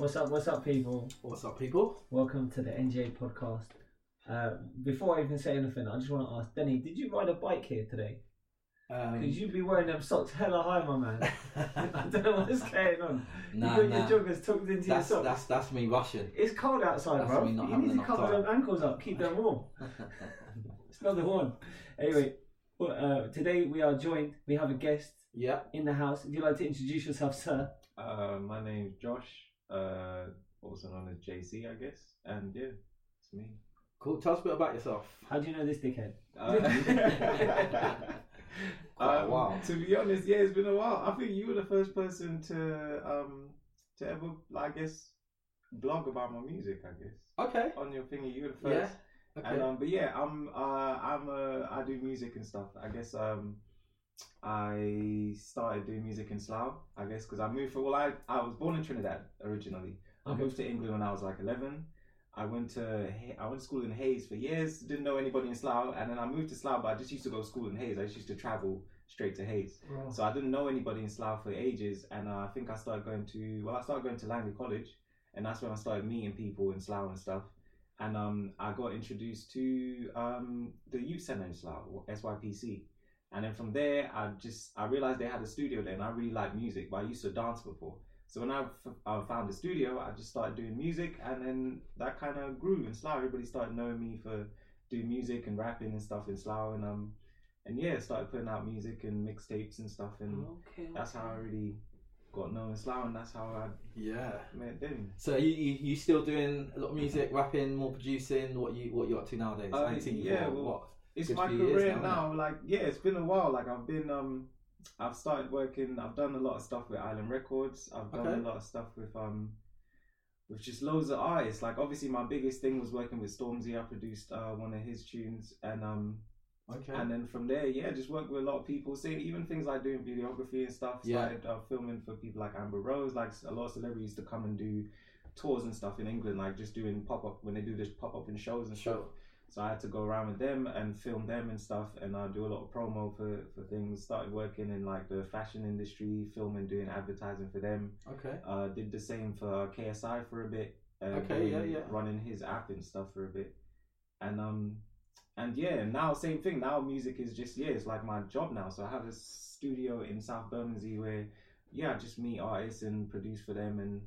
What's up? What's up, people? What's up, people? Welcome to the NGA podcast. Uh, before I even say anything, I just want to ask Denny, did you ride a bike here today? Um, Because you'd be wearing them socks hella high, my man. I don't know what's going on. Nah, you got nah. your joggers tucked into your socks. that's that's me rushing. It's cold outside, That's bro. me not You need to cover time. them ankles up, keep them warm. It's not the one. Anyway, well, uh, today we are joined. We have a guest Yeah. in the house. If you'd like to introduce yourself, sir. Uh, my name's Josh, uh, also known as JC, I guess. And yeah, it's me. Cool. Tell us a bit about yourself. How do you know this dickhead? Uh, Quite a um, while. To be honest, yeah, it's been a while. I think you were the first person to um to ever, I guess, blog about my music. I guess Okay. on your thingy, you were the first. Yeah. first. Okay. And um, but yeah, I'm uh, I'm uh, I do music and stuff. I guess um, I started doing music in Slough. I guess because I moved for well, I I was born in Trinidad originally. I moved to England when I was like eleven. I went to I went to school in Hayes for years. Didn't know anybody in Slough, and then I moved to Slough. But I just used to go to school in Hayes. I just used to travel straight to Hayes. So I didn't know anybody in Slough for ages, and uh, I think I started going to well, I started going to Langley College, and that's when I started meeting people in Slough and stuff. And um, I got introduced to um, the youth center in Slough, SYPC, and then from there, I just I realized they had a studio there, and I really liked music, but I used to dance before. So when I, f- I found the studio, I just started doing music, and then that kind of grew in Slough. Everybody started knowing me for doing music and rapping and stuff in Slough, and um, and yeah, started putting out music and mixtapes and stuff, and Okay. that's how I really got known in Slough, and that's how I Yeah. met them. So you, you you still doing a lot of music, rapping, more producing? What you what you up to nowadays? Uh, 19, yeah, what- well, what? It's my career now, now, Like, yeah, it's been a while. Like, I've been, um, I've started working. I've done a lot of stuff with Island Records. I've done Okay. a lot of stuff with um, with just loads of artists. Like, obviously, my biggest thing was working with Stormzy. I produced uh, one of his tunes, and um, Okay. and then from there, yeah, just worked with a lot of people. Seeing even things like doing videography and stuff. Yeah. Started uh, filming for people like Amber Rose. Like a lot of celebrities to come and do tours and stuff in England. Like just doing pop up when they do this pop up in shows and stuff. Sure. So I had to go around with them and film them and stuff, and I do a lot of promo for, for things. Started working in like the fashion industry, filming, doing advertising for them. Okay. Uh, did the same for KSI for a bit. Uh, Okay, yeah, doing- yeah. Running his app and stuff for a bit, and um, and yeah, now same thing. Now music is just yeah, it's like my job now. So I have a studio in South Bermondsey where yeah, I just meet artists and produce for them, and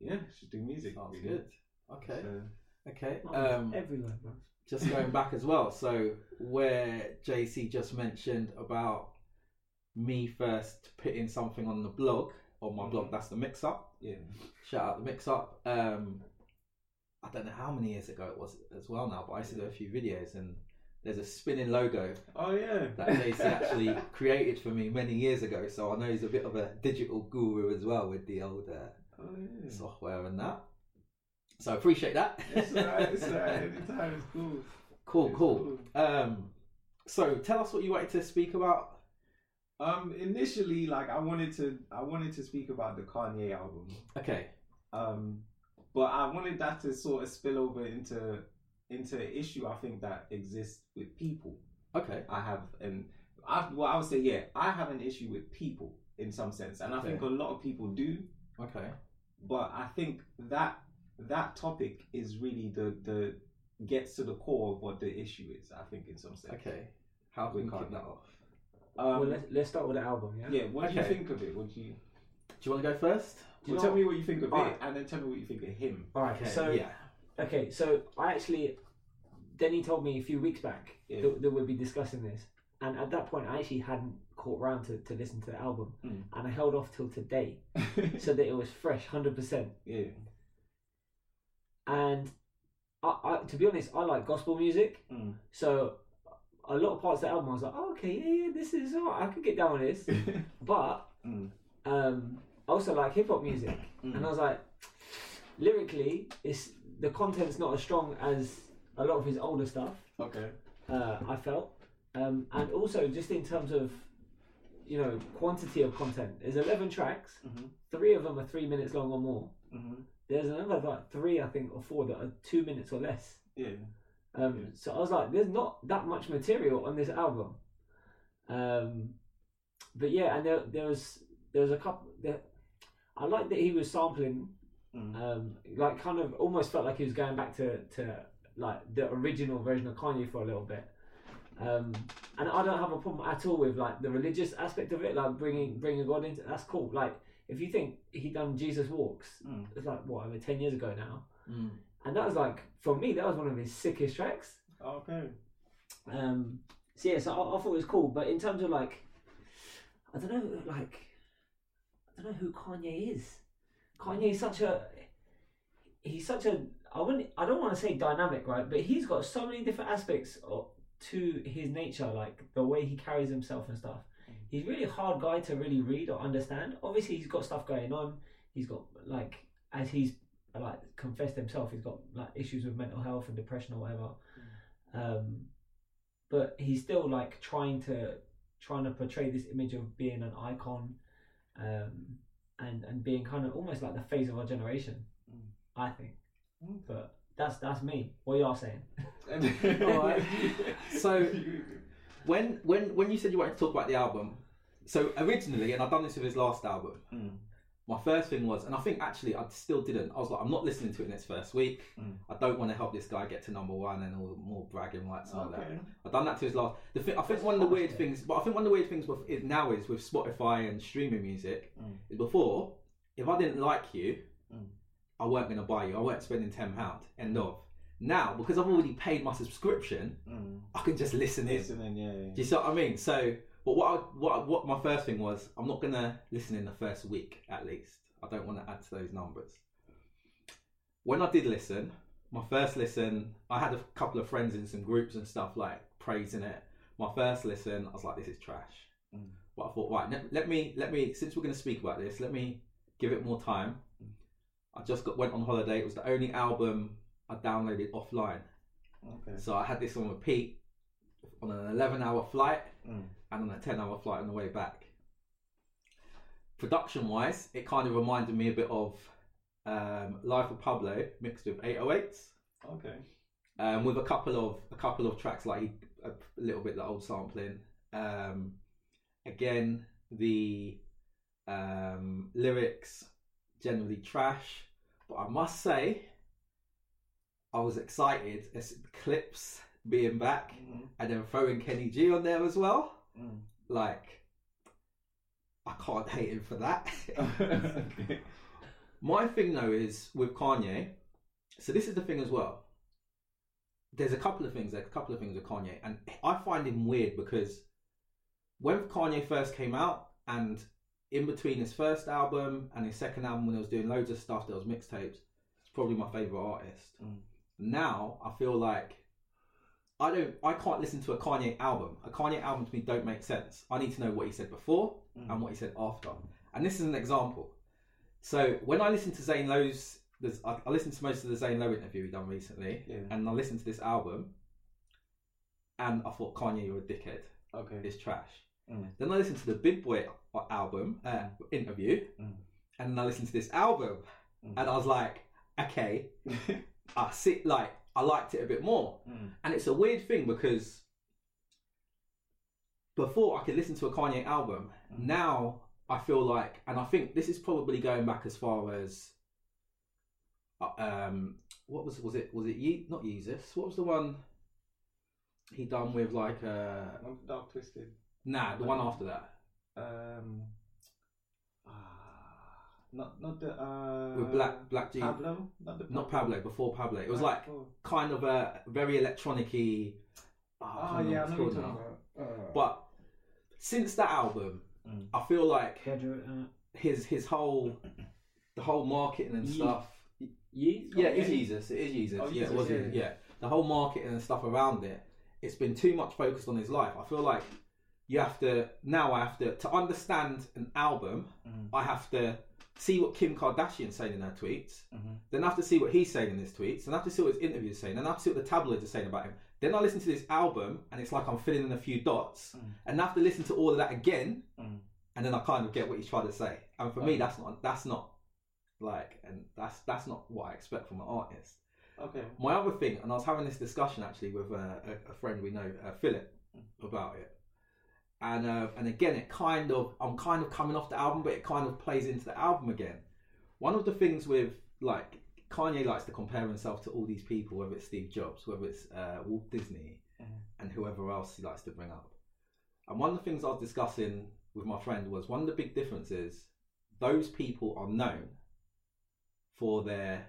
yeah, just do music. Sounds really. good. Okay. So, Okay. Um, everywhere, bro. Just going back as well. So where JC just mentioned about me first putting something on the blog on my blog, Mhm. that's the mix up. yeah. Shout out the mix up. Um, I don't know how many years ago it was as well now, but I used to do a few videos and there's a spinning logo Oh yeah. that JC actually created for me many years ago. So I know he's a bit of a digital guru as well with the old uh, Oh yeah. software and that. So I appreciate that. It's alright. It's alright. Anytime it's cool. cool, It's cool. Um, so tell us what you wanted to speak about. Um, initially, like I wanted to, I wanted to speak about the Kanye album. Okay. Um, but I wanted that to sort of spill over into into an issue I think that exists with people. Okay. I have, and I, well, I would say, yeah, I have an issue with people in some sense, and I think a lot of people do. Okay. But I think that that topic is really the the gets to the core of what the issue is. I think in some sense. Okay. How can we We kick that off? Um, well, let's, let's start with the album, yeah? yeah. What do you Okay. think of it? What do you? Do you want to go first? Do you Well, know- tell me what you think of Alright. it, and then tell me what you think of him. All right, Okay. so yeah. okay, so I actually, Denny told me a few weeks back Yeah. that, that we'd be discussing this, and at that point I actually hadn't caught round to, to listen to the album, Mm. and I held off till today so that it was fresh, hundred percent. yeah. And I, I, to be honest, I like gospel music, Mm. so a lot of parts of the album I was like, oh, okay, yeah, yeah, this is alright, I could get down with this, but Mm. um, I also like hip hop music, Mm. and I was like, lyrically, it's the content's not as strong as a lot of his older stuff. Okay. uh, I felt, um, and also just in terms of you know quantity of content. There's 11 tracks. Mhm. Three of them are three minutes long or more. Mm-hmm. There's another like three, I think, or four that are two minutes or less. Yeah. Um, Yeah. So I was like, there's not that much material on this album. Um, but yeah, and there, there was there was a couple. There, I like that he was sampling Mm. Um, like kind of almost felt like he was going back to to like the original version of Kanye for a little bit. Um, and I don't have a problem at all with like the religious aspect of it, like bringing bringing God into. That's cool. Like if you think he done Jesus walks, Mm. it's like what over ten years ago now, Mm. and that was like for me that was one of his sickest tracks. Okay. Um, so yeah, so I, I thought it was cool, but in terms of like, I don't know, like, I don't know who Kanye is. Kanye is such a, he's such a, I wouldn't, I don't want to say dynamic, right? But he's got so many different aspects of, to his nature, like the way he carries himself and stuff. He's really a hard guy to really read or understand. Obviously, he's got stuff going on. He's got like, as he's like confessed himself, he's got like issues with mental health and depression or whatever. Um, but he's still like trying to trying to portray this image of being an icon um, and and being kind of almost like the face of our generation Mm. i think Mm. but that's that's me what y'all saying Alright. So- When when when you said you wanted to talk about the album, so originally, and I've done this with his last album. Mm. My first thing was, and I think actually I still didn't. I was like, I'm not listening to it in its first week. Mm. I don't want to help this guy get to number one and all more bragging rights and all that. I've done that to his last. The thing, I think one of the weird things, but I think one of the weird things with now is with Spotify and streaming music. Mm. Is before, if I didn't like you, Mm. I weren't going to buy you. I weren't spending ten pound. End of. Now, because I've already paid my subscription, Mm. I can just listen in. Listening, yeah. Do you see what I mean? So, but what I, what what my first thing was, I'm not gonna listen in the first week at least. I don't want to add to those numbers. When I did listen, my first listen, I had a couple of friends in some groups and stuff like praising it. My first listen, I was like, this is trash. Mm. But I thought, right, let, let me let me since we're gonna speak about this, let me give it more time. I just got went on holiday. It was the only album I downloaded offline. Okay. So I had this on repeat on an 11 hour flight Mm. and on a 10 hour flight on the way back. Production wise, it kind of reminded me a bit of um, Life of Pablo mixed with 808s. Okay. Um, with a couple of a couple of tracks like a, a little bit the old sampling. Um, again, the um, lyrics generally trash, but I must say, I was excited as Clipse being back Mm. and then throwing Kenny G on there as well. Mm. Like, I can't hate him for that. okay. My thing though is with Kanye. So this is the thing as well. There's a couple of things. There's a couple of things with Kanye, and I find him weird because when Kanye first came out, and in between his first album and his second album, when he was doing loads of stuff, there was mixtapes. It's probably my favorite artist. Mm. Now I feel like I don't. I can't listen to a Kanye album. A Kanye album to me don't make sense. I need to know what he said before Mm. and what he said after. And this is an example. So when I listen to Zane Lowe's, there's, I, I listened to most of the Zane Lowe interview he done recently, Yeah. and I listened to this album, and I thought Kanye, you're a dickhead. Okay. It's trash. Mm. Then I listened to the Big Boy album uh, interview, Mm. and then I listened to this album, Mm. and I was like, okay, I see, like I liked it a bit more. Mm. And it's a weird thing because before I could listen to a Kanye album, Mm. now I feel like, and I think this is probably going back as far as, uh, um, what was was it? Was it Ye- not Yeezus? What was the one he done with like uh, Dark Twisted. nah, the one after that Um. Ah, not not the uh. with Black Black G, Pablo. Not the not Pablo, before Pablo. It was like before. kind of a very electronic-y. Oh, Oh yeah, I know what what you're talking about. Uh, But since that album, Mm. I feel like uh, his his whole the whole marketing and Ye- stuff. Ye? Yeah, Oh, it is yeah. Yeezus. It is Yeezus. Oh, yeah, it Yeezus, was yeah. yeah. yeah. The whole marketing and stuff around it. It's been too much focused on his life. I feel like you have to now. I have to to understand an album. Mm. I have to see what Kim Kardashian's saying in her tweets. Mhm. Then I have to see what he's saying in his tweets. Then I have to see what his interviews saying. Then I have to see what the tabloids are saying about him. Then I listen to this album, and it's like I'm filling in a few dots. Mm. And I have to listen to all of that again Mm. and then I kind of get what he's trying to say. And for me, that's not that's not like, and that's that's not what I expect from an artist. Okay. My other thing, and I was having this discussion actually with uh, a, a friend we know, uh, Philip, about it. And uh, and again, it kind of I'm kind of coming off the album, but it kind of plays into the album again. One of the things with like Kanye likes to compare himself to all these people, whether it's Steve Jobs, whether it's uh, Walt Disney, Mhm. and whoever else he likes to bring up. And one of the things I was discussing with my friend was one of the big differences. Those people are known for their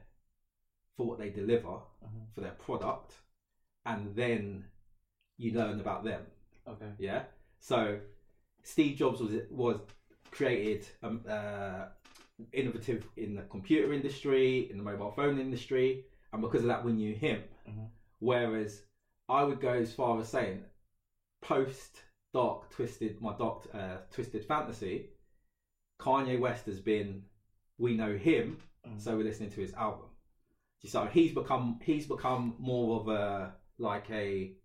for what they deliver, Mhm. for their product, and then you learn about them. Okay. Yeah. So Steve Jobs was was created um, uh, innovative in the computer industry, in the mobile phone industry, and because of that, we knew him. Mhm. Whereas I would go as far as saying, post Dark Twisted, my Dark uh, Twisted Fantasy, Kanye West has been. We know him, Mhm. so we're listening to his album. So he's become he's become more of a like a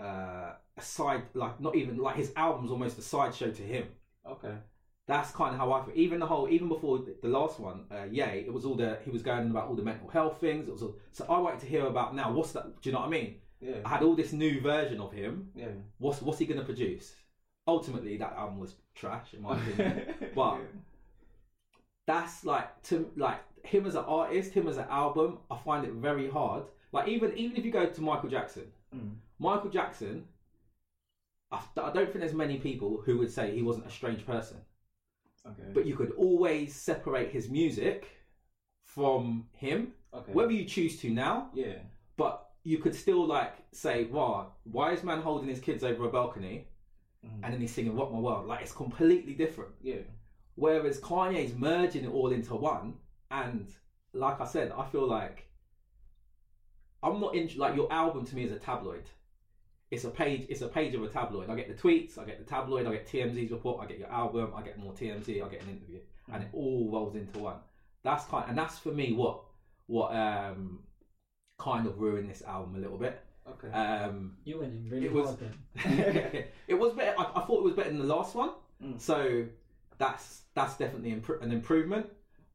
uh, a side like not even like his album's almost a sideshow to him. Okay. That's kind of how I feel. Even the whole, even before the- the last one, uh, Ye, it was all the he was going about all the mental health things. It was all, so I wanted to hear about now. What's that? Do you know what I mean? Yeah. I had all this new version of him. Yeah. What's what's he going to produce? Ultimately, that album was trash in my opinion. But- That's like to like him as an artist, him as an album. I find it very hard. Like even even if you go to Michael Jackson, Mm. Michael Jackson, I, I don't think there's many people who would say he wasn't a strange person. Okay. But you could always separate his music from him, okay. whether you choose to now. yeah. But you could still like say, "Wow, why is man holding his kids over a balcony?" Mhm. And then he's singing "Rock My World." Like it's completely different. Yeah. Whereas Kanye's merging it all into one, and like I said, I feel like I'm not in like your album to me is a tabloid. It's a page. It's a page of a tabloid. I get the tweets, I get the tabloid, I get TMZ's report, I get your album, I get more TMZ, I get an interview, and it all rolls into one. That's kind, and that's for me what what um kind of ruined this album a little bit. Okay. Um, You went in really It was- hard then. it was better. I, I thought it was better than the last one. Mm. So that's that's definitely impro- an improvement.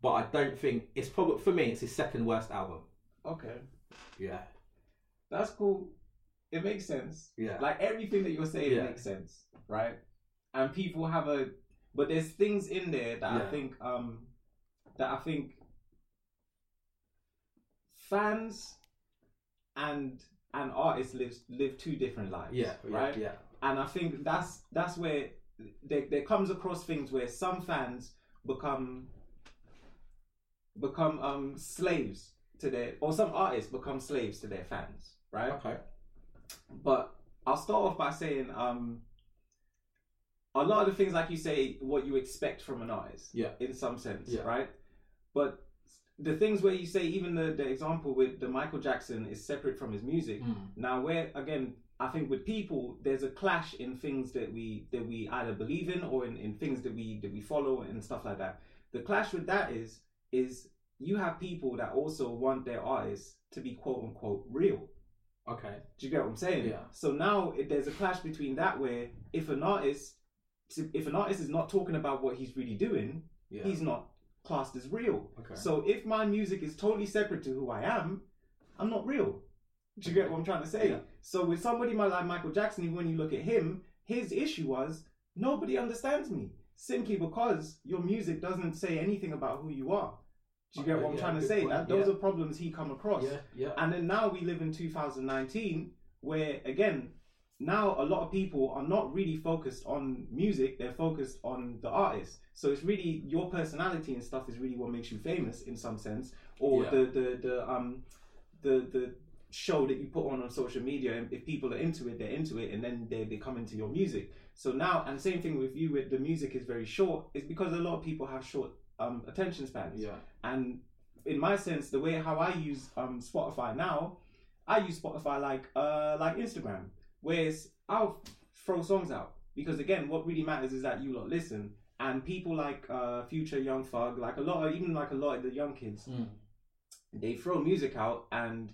But I don't think it's probably for me. It's his second worst album. okay. Yeah, That's cool. It makes sense. yeah, Like everything that you're saying Yeah. makes sense, right? And people have a, but there's things in there that I think, um, that I think fans and and artists live live two different lives. yeah, yeah, right. yeah, And I think that's that's where there, there comes across things where some fans become become um slaves to their or some artists become slaves to their fans, right? Okay. But I'll start off by saying um a lot of the things like you say what you expect from an artist. Yeah. In some sense, Yeah. right? But the things where you say even the, the example with the Michael Jackson is separate from his music. Mm. Now where again I think with people there's a clash in things that we that we either believe in or in, in things that we that we follow and stuff like that. The clash with that is is you have people that also want their artists to be quote unquote real. Okay. Do you get what I'm saying? Yeah. So now it, there's a clash between that where if an artist if an artist is not talking about what he's really doing, Yeah. he's not classed as real. okay. So if my music is totally separate to who I am, I'm not real. Do you get what I'm trying to say? Yeah. So with somebody like Michael Jackson, when you look at him, his issue was nobody understands me simply because your music doesn't say anything about who you are. Do you get what I'm yeah, trying to say? point, That those yeah. are problems he come across. yeah, yeah, And then now we live in 2019, where again, now a lot of people are not really focused on music; they're focused on the artist. So it's really your personality and stuff is really what makes you famous in some sense, or Yeah. the the the um the the show that you put on on social media. And if people are into it, they're into it, and then they they come into your music. So now, and same thing with you, with the music is very short. It's because a lot of people have short um attention spans yeah. and in my sense the way how i use um spotify now i use spotify like uh like instagram whereas i'll throw songs out because again what really matters is that you lot listen and people like uh future young thug like a lot of even like a lot of the young kids Mm. they throw music out and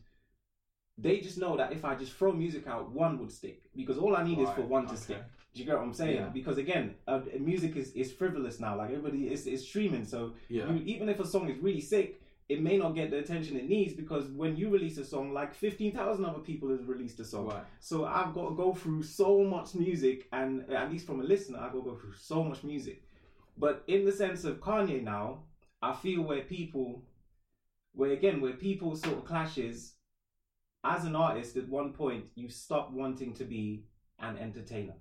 they just know that if i just throw music out one would stick because all i need is for one to okay. stick do you get what i'm saying Yeah. because again uh, music is, is frivolous now like everybody is, is streaming so Yeah. you, even if a song is really sick, it may not get the attention it needs because when you release a song, like 15,000 other people have released a song. Right. So I've got to go through so much music, and at least from a listener, I've got to go through so much music. But in the sense of Kanye now, I feel where people where again where people sort of clashes. As an artist, at one point you stop wanting to be an entertainer,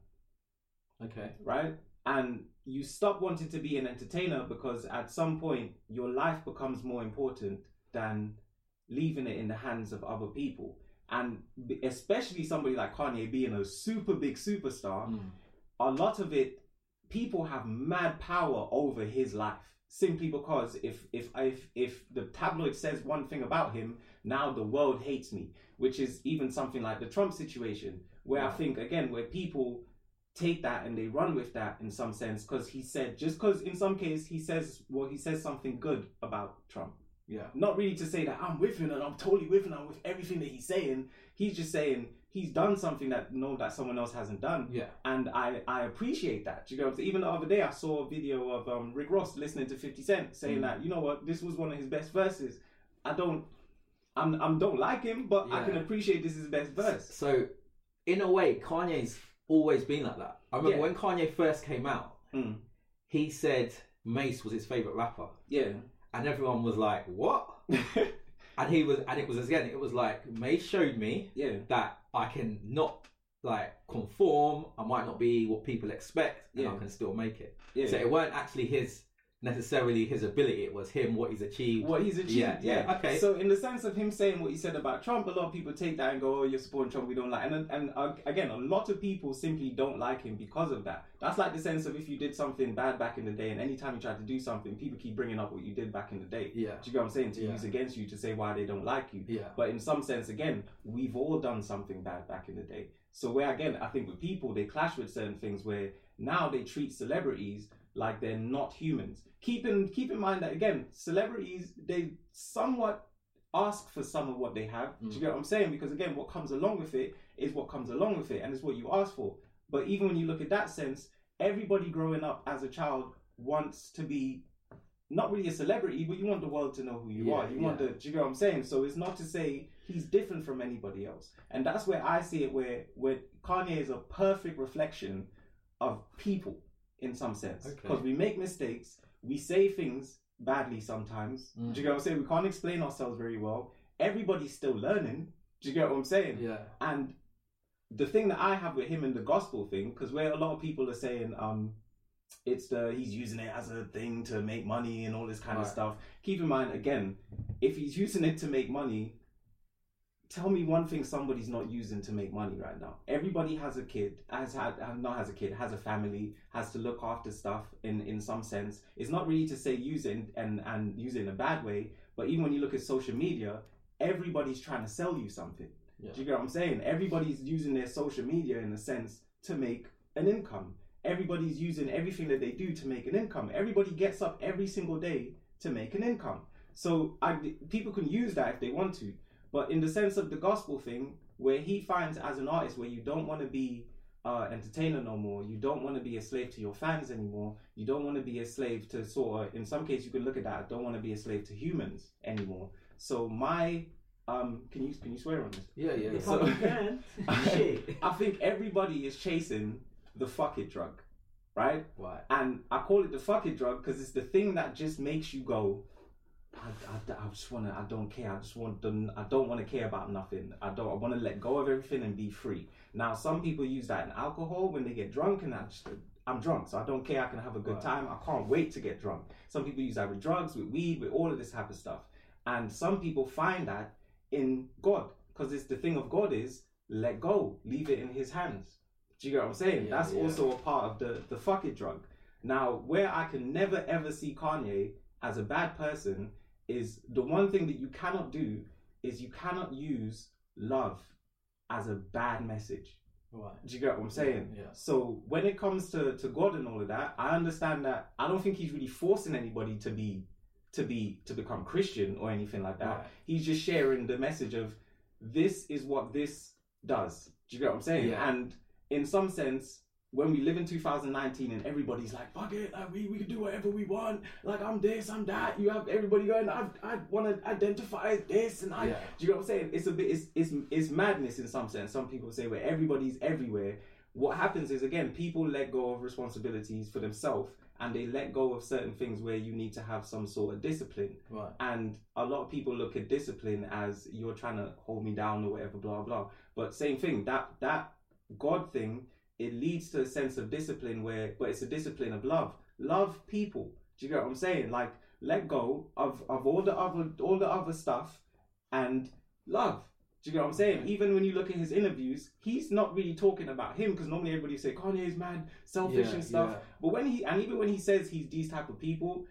Okay. right? And you stop wanting to be an entertainer because at some point your life becomes more important than leaving it in the hands of other people. And especially somebody like Kanye being a super big superstar, Mm. a lot of it people have mad power over his life simply because if if if if the tabloid says one thing about him now the world hates me which is even something like the trump situation where i think again where people take that and they run with that in some sense because he said just because in some case he says well he says something good about trump Yeah. not really to say that I'm with him and I'm totally with him. I'm with everything that he's saying. He's just saying he's done something that no that someone else hasn't done, Yeah. and I I appreciate that. Do you know, what I'm saying? even the other day I saw a video of um, Rick Ross listening to Fifty Cent saying Mm. that you know what this was one of his best verses. I don't. I'm, I'm don't like him, but I can appreciate this is his best verse. So, in a way, Kanye's always been like that. I remember Yeah. when Kanye first came out, Mm. he said Mase was his favorite rapper, Yeah, and everyone was like, "What?" and he was, and it was again, it was like Mase showed me yeah, that I can not like conform. I might not be what people expect, and Yeah. I can still make it. yeah. So it weren't actually his necessarily his ability. It was him what he's achieved. what he's achieved. Yeah, Yeah, yeah, okay. So in the sense of him saying what he said about Trump, a lot of people take that and go, "Oh, you're supporting Trump. We don't like." And and uh, again, a lot of people simply don't like him because of that. That's like the sense of if you did something bad back in the day, and anytime you tried to do something, people keep bringing up what you did back in the day. Yeah. Do you get what I'm saying? To Yeah. use against you to say why they don't like you. Yeah. But in some sense, again, we've all done something bad back in the day. So where again, I think with people, they clash with certain things where now they treat celebrities like they're not humans. Keep in keep in mind that again, celebrities they somewhat ask for some of what they have. Do you Mm. get what I'm saying? Because again, what comes along with it is what comes along with it, and it's what you ask for. But even when you look at that sense, everybody growing up as a child wants to be not really a celebrity, but you want the world to know who you Yeah, are. You want yeah. the, do you get what I'm saying? So it's not to say he's different from anybody else, and that's where I see it. Where where Kanye is a perfect reflection of people in some sense, Okay. because we make mistakes, we say things badly sometimes. Mm. Do you get what I'm saying? We can't explain ourselves very well. Everybody's still learning. Do you get what I'm saying? Yeah. And the thing that I have with him in the gospel thing, because where a lot of people are saying, um, it's the he's using it as a thing to make money and all this kind of stuff. Keep in mind again, if he's using it to make money, tell me one thing somebody's not using to make money right now. Everybody has a kid, has had uh, not has a kid, has a family, has to look after stuff in in some sense. It's not really to say use it and and use it in a bad way, but even when you look at social media, everybody's trying to sell you something. Yeah. Do you get what I'm saying? Everybody's using their social media in a sense to make an income. Everybody's using everything that they do to make an income. Everybody gets up every single day to make an income. So I, people can use that if they want to. But in the sense of the gospel thing, where he finds as an artist where you don't want to be uh, entertainer no more, you don't want to be a slave to your fans anymore, you don't want to be a slave to sort of, in some cases you can look at that, I don't want to be a slave to humans anymore. So my, um, can you can you swear on this? Yeah. Yeah. If So- I can. I think everybody is chasing the fuck it drug, right? Right. And I call it the fuck it drug because it's the thing that just makes you go, I, I, I just wanna, I don't care. I just want to, I don't want to care about nothing. I don't, I want to let go of everything and be free. Now, some people use that in alcohol when they get drunk, and I just, I'm drunk, so I don't care. I can have a good Right. time. I can't wait to get drunk. Some people use that with drugs, with weed, with all of this type of stuff. And some people find that in God because it's the thing of God is let go, leave it in His hands. Do you get what I'm saying? Yeah, That's yeah. also a part of the the fuck it drug. Now, where I can never ever see Kanye as a bad person is the one thing that you cannot do is you cannot use love as a bad message. Right. Do you get what I'm saying? Yeah. So when it comes to, to God and all of that, I understand that I don't think he's really forcing anybody to be to be to become Christian or anything like that. Right. He's just sharing the message of this is what this does. Do you get what I'm saying? Yeah. And in some sense, when we live in 2019 and everybody's like, fuck it, like we, we can do whatever we want. Like I'm this, I'm that. You have everybody going, I I want to identify as this and I Yeah. do you know what I'm saying? It's a bit, it's, it's, it's madness in some sense. Some people say where everybody's everywhere, what happens is again, people let go of responsibilities for themselves and they let go of certain things where you need to have some sort of discipline. Right. And a lot of people look at discipline as you're trying to hold me down or whatever, blah blah. But same thing, that that God thing, it leads to a sense of discipline where but it's a discipline of love. Love people. Do you get what I'm saying? Like let go of, of all the other all the other stuff and love. Do you get what I'm saying? Even when you look at his interviews, he's not really talking about him because normally everybody say Kanye's mad, selfish Yeah, and stuff. yeah. But when he and even when he says he's these type of people,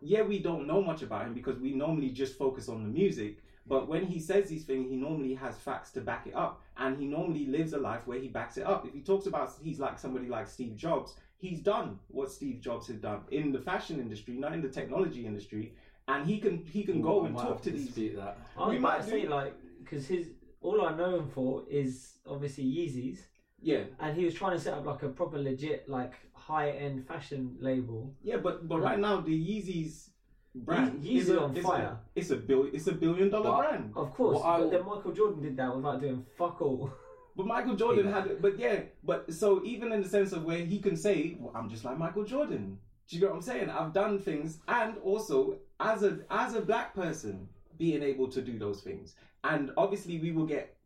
yeah, we don't know much about him because we normally just focus on the music. But when he says these things, he normally has facts to back it up, and he normally lives a life where he backs it up. If he talks about he's like somebody like Steve Jobs, he's done what Steve Jobs had done in the fashion industry, not in the technology industry, and he can he can go I and talk have to these. dispute that. I We might might say like because his all I know him for is obviously Yeezys, Yeah, and he was trying to set up like a proper legit like high end fashion label. yeah, but but right now the Yeezys brand Yeezy is on is fire. A, it's a billion it's a billion dollar But- brand. Of course, What I but then Michael Jordan did that without doing fuck all. But Michael Jordan Yeah. had it. But yeah, but so even in the sense of where he can say, well, "I'm just like Michael Jordan." Do you get what I'm saying? I've done things, and also as a as a black person, being able to do those things, and obviously we will get,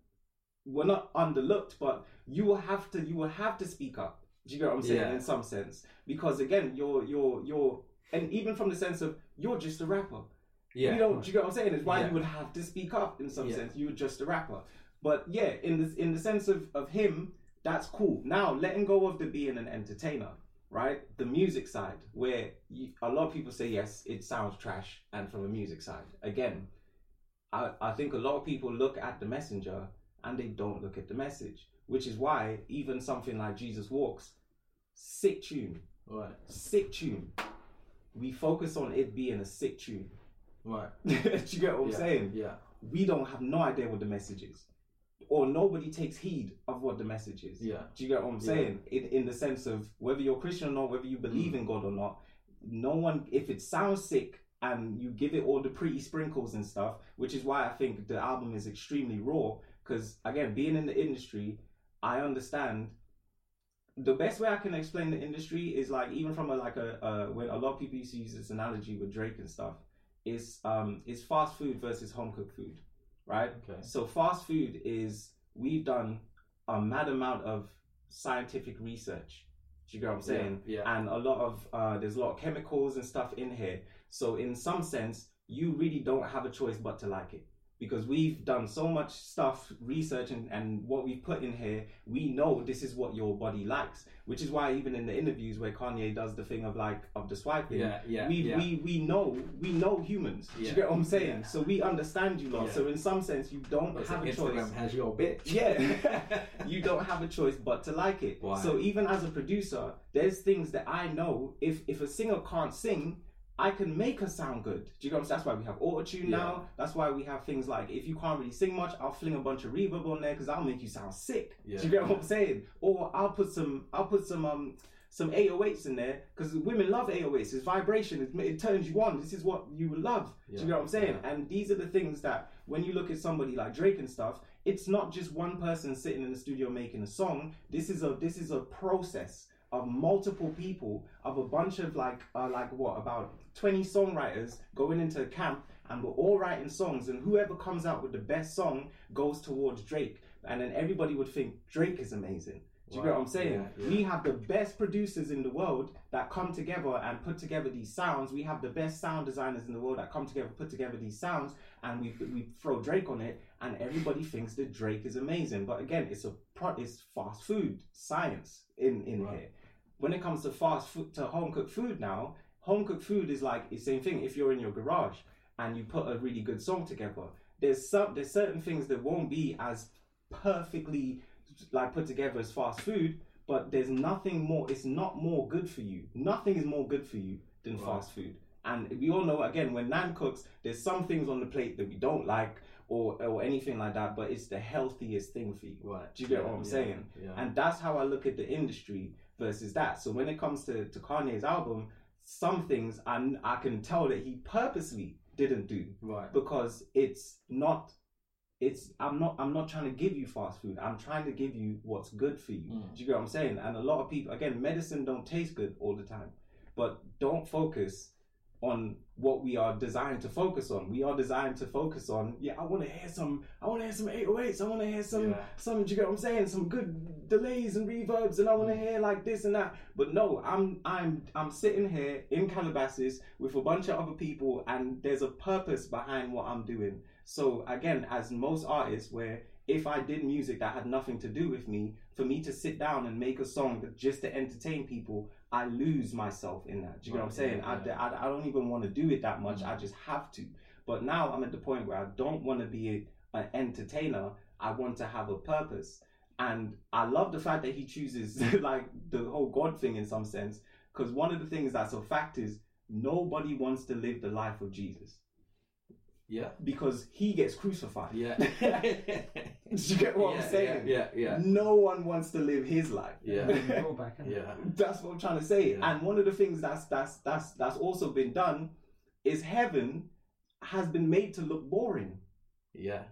we're not underlooked, but you will have to you will have to speak up. Do you get what I'm saying? Yeah. In some sense, because again, you're you're you're, and even from the sense of you're just a rapper. Yeah. You know, do you get what I'm saying? It's why Yeah. you would have to speak up in some Yeah. sense. You were just a rapper. But yeah, in the in the sense of, of him, that's cool. Now letting go of the being an entertainer, right? The music side, where you, a lot of people say yes, it sounds trash, and from a music side, again, I, I think a lot of people look at the messenger and they don't look at the message, which is why even something like Jesus Walks, sick tune, Right. sick tune. We focus on it being a sick tune. Right. Do you get what I'm yeah. saying? Yeah. We don't have no idea what the message is, or nobody takes heed of what the message is. Yeah. Do you get what I'm Yeah. saying? In in the sense of whether you're Christian or not, whether you believe Mm. in God or not, no one. If it sounds sick and you give it all the pretty sprinkles and stuff, which is why I think the album is extremely raw. Because again, being in the industry, I understand. The best way I can explain the industry is like even from a like a uh, when a lot of people used to use this analogy with Drake and stuff, is um it's fast food versus home cooked food, right? Okay. So fast food is we've done a mad amount of scientific research. Do you get what I'm saying? Yeah. yeah. And a lot of uh, there's a lot of chemicals and stuff in here. So in some sense, you really don't have a choice but to like it because we've done so much stuff, research, and, and what we've put in here. We know this is what your body likes, which is why even in the interviews where Kanye does the thing of like of the swiping, Yeah. Yeah. we, yeah. we we know we know humans. Do you get what I'm saying? Yeah. So we understand you lot. Yeah. So in some sense, you don't What's have a it? choice. Instagram has your bitch. Yeah, you don't have a choice but to like it. Why? So even as a producer, there's things that I know. If if a singer can't sing, I can make her sound good. Do you get what I'm saying? That's why we have auto tune Yeah. now. That's why we have things like if you can't really sing much, I'll fling a bunch of reverb on there because I'll make you sound sick. Yeah. Do you get what I'm saying? Or I'll put some I'll put some um some 808s in there because women love 808s. It's vibration. It, it turns you on. This is what you love. Do you get what I'm saying? Yeah. And these are the things that when you look at somebody like Drake and stuff, it's not just one person sitting in the studio making a song. This is a this is a process of multiple people of a bunch of like uh, like what about 20 songwriters going into a camp and we're all writing songs and whoever comes out with the best song goes towards Drake and then everybody would think Drake is amazing. Do you get what I'm saying? Yeah, yeah. We have the best producers in the world that come together and put together these sounds. We have the best sound designers in the world that come together, put together these sounds, and we we throw Drake on it, and everybody thinks that Drake is amazing. But again, it's a pro- it's fast food science in in Right. here. When it comes to fast food to home cooked food now, home cooked food is like the same thing. If you're in your garage and you put a really good song together, there's some there's certain things that won't be as perfectly like put together as fast food, but there's nothing more. It's not more good for you. Nothing is more good for you than Right. fast food. And we all know again when Nan cooks, there's some things on the plate that we don't like or or anything like that, but it's the healthiest thing for you. Right. Do you get Yeah, what I'm yeah, saying? Yeah. And that's how I look at the industry versus that. So when it comes to, to Kanye's album, some things I, I can tell that he purposely didn't do right. because it's not it's I'm not I'm not trying to give you fast food. I'm trying to give you what's good for you. Mm. Do you get what I'm saying? And a lot of people again, medicine don't taste good all the time. But don't focus on what we are designed to focus on. We are designed to focus on, yeah, I want to hear some, I want to hear some 808s, I want to hear some, Yeah. some, do you get what I'm saying? Some good delays and reverbs, and I want to mm. hear like this and that. But no, I'm, I'm, I'm sitting here in Calabasas with a bunch of other people, and there's a purpose behind what I'm doing. So again, as most artists, where if I did music that had nothing to do with me, for me to sit down and make a song that just to entertain people, I lose myself in that. Do you know what I'm saying? yeah, I, I, I don't even want to do it that much. Mm. I just have to. But now I'm at the point where I don't want to be a, an entertainer. I want to have a purpose. And I love the fact that he chooses like the whole God thing in some sense. Because one of the things that's a fact is nobody wants to live the life of Jesus Yeah. because he gets crucified. Yeah. Do you get what yeah, I'm saying? Yeah, yeah, No one wants to live his life. yeah. Yeah. Drawback, isn't it? Yeah. That's what I'm trying to say. Yeah. And one of the things that's that's that's that's also been done is heaven has been made to look boring. Yeah.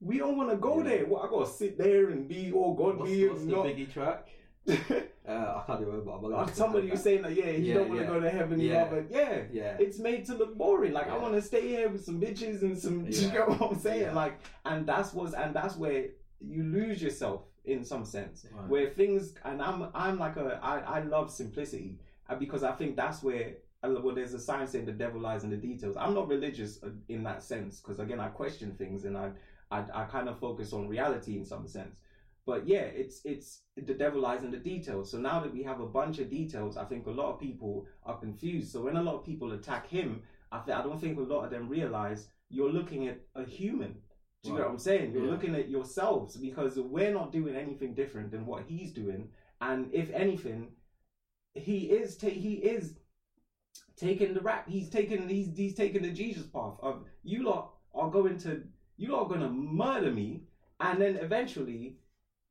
We don't want to go Yeah. there. What I gotta sit there and be all What's, godly what's and the not. Biggie track? Uh, I can't remember. I'm gonna Somebody find was saying that yeah, you Yeah, don't want to yeah. go to heaven. You Yeah. rather yeah. Yeah. It's made to look boring. Like I want to stay here with some bitches and some. You Yeah. get what I'm saying? Yeah. Like, and that's what's and that's where you lose yourself in some sense. Right. where things and I'm I'm like a I, I love simplicity because I think that's where well there's a sign saying the devil lies in the details. I'm not religious uh, in that sense because again I question things and I, I I kind of focus on reality in some sense. But yeah, it's it's the devil lies in the details. So now that we have a bunch of details, I think a lot of people are confused. So when a lot of people attack him, I th- I don't think a lot of them realize you're looking at a human. Do you get Right. what I'm saying? You're Yeah. looking at yourselves because we're not doing anything different than what he's doing. And if anything, he is ta- he is taking the rap. He's taking he's he's taking the Jesus path of you lot are going to you lot are going to murder me, and then eventually,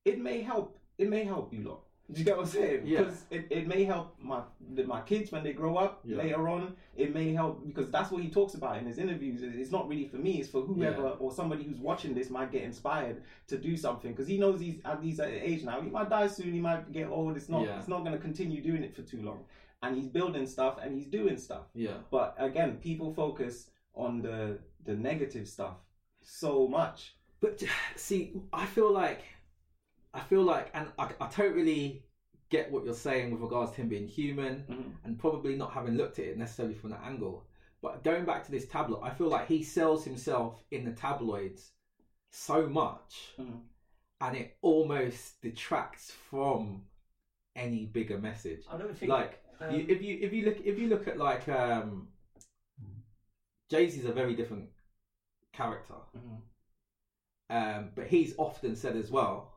it may help. It may help you lot. Do you get what I'm saying? Yeah. Because it, it may help my my kids when they grow up Yeah. later on. It may help because that's what he talks about in his interviews. It's not really for me. It's for whoever Yeah. or somebody who's watching this might get inspired to do something because he knows he's at these uh, age now. He might die soon. He might get old. It's not. Yeah. It's not going to continue doing it for too long. And he's building stuff and he's doing stuff. Yeah. But again, people focus on the the negative stuff so much. But see, I feel like, I feel like, and I, I totally get what you're saying with regards to him being human Mhm. and probably not having looked at it necessarily from that angle. But going back to this tabloid, I feel like he sells himself in the tabloids so much, Mhm. and it almost detracts from any bigger message. I don't think Like, um, you, if you if you look if you look at like um, Jay Z's a very different character. Mhm. Um, but he's often said as well,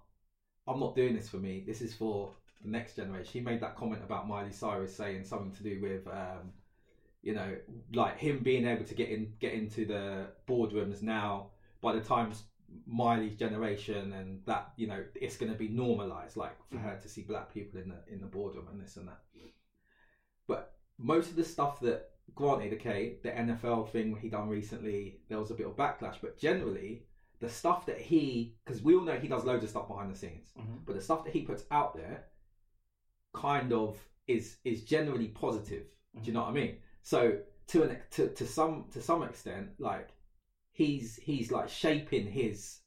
I'm not doing this for me. This is for the next generation. He made that comment about Miley Cyrus saying something to do with, um, you know, like him being able to get in, get into the boardrooms now. By the time Miley's generation and that, you know, it's going to be normalized, like for her to see black people in the in the boardroom and this and that. But most of the stuff that, granted, okay, the NFL thing he done recently, there was a bit of backlash, but generally the stuff that he because we all know he does loads of stuff behind the scenes Mhm. but the stuff that he puts out there kind of is is generally positive do you know what i mean so to an to, to some to some extent like he's he's like shaping his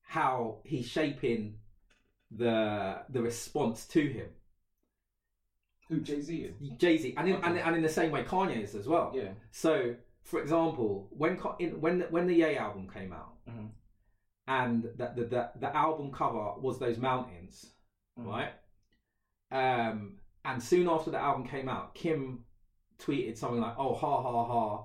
how he's shaping the the response to him Who Jay Z is? jay-z and in, and, Okay. and in the same way kanye is as well Yeah. so, for example, when in, when the, when the Ye album came out, Mhm. And that the the the album cover was those mountains, Mhm. right? Um, and soon after the album came out, Kim tweeted something like, "Oh, ha ha ha."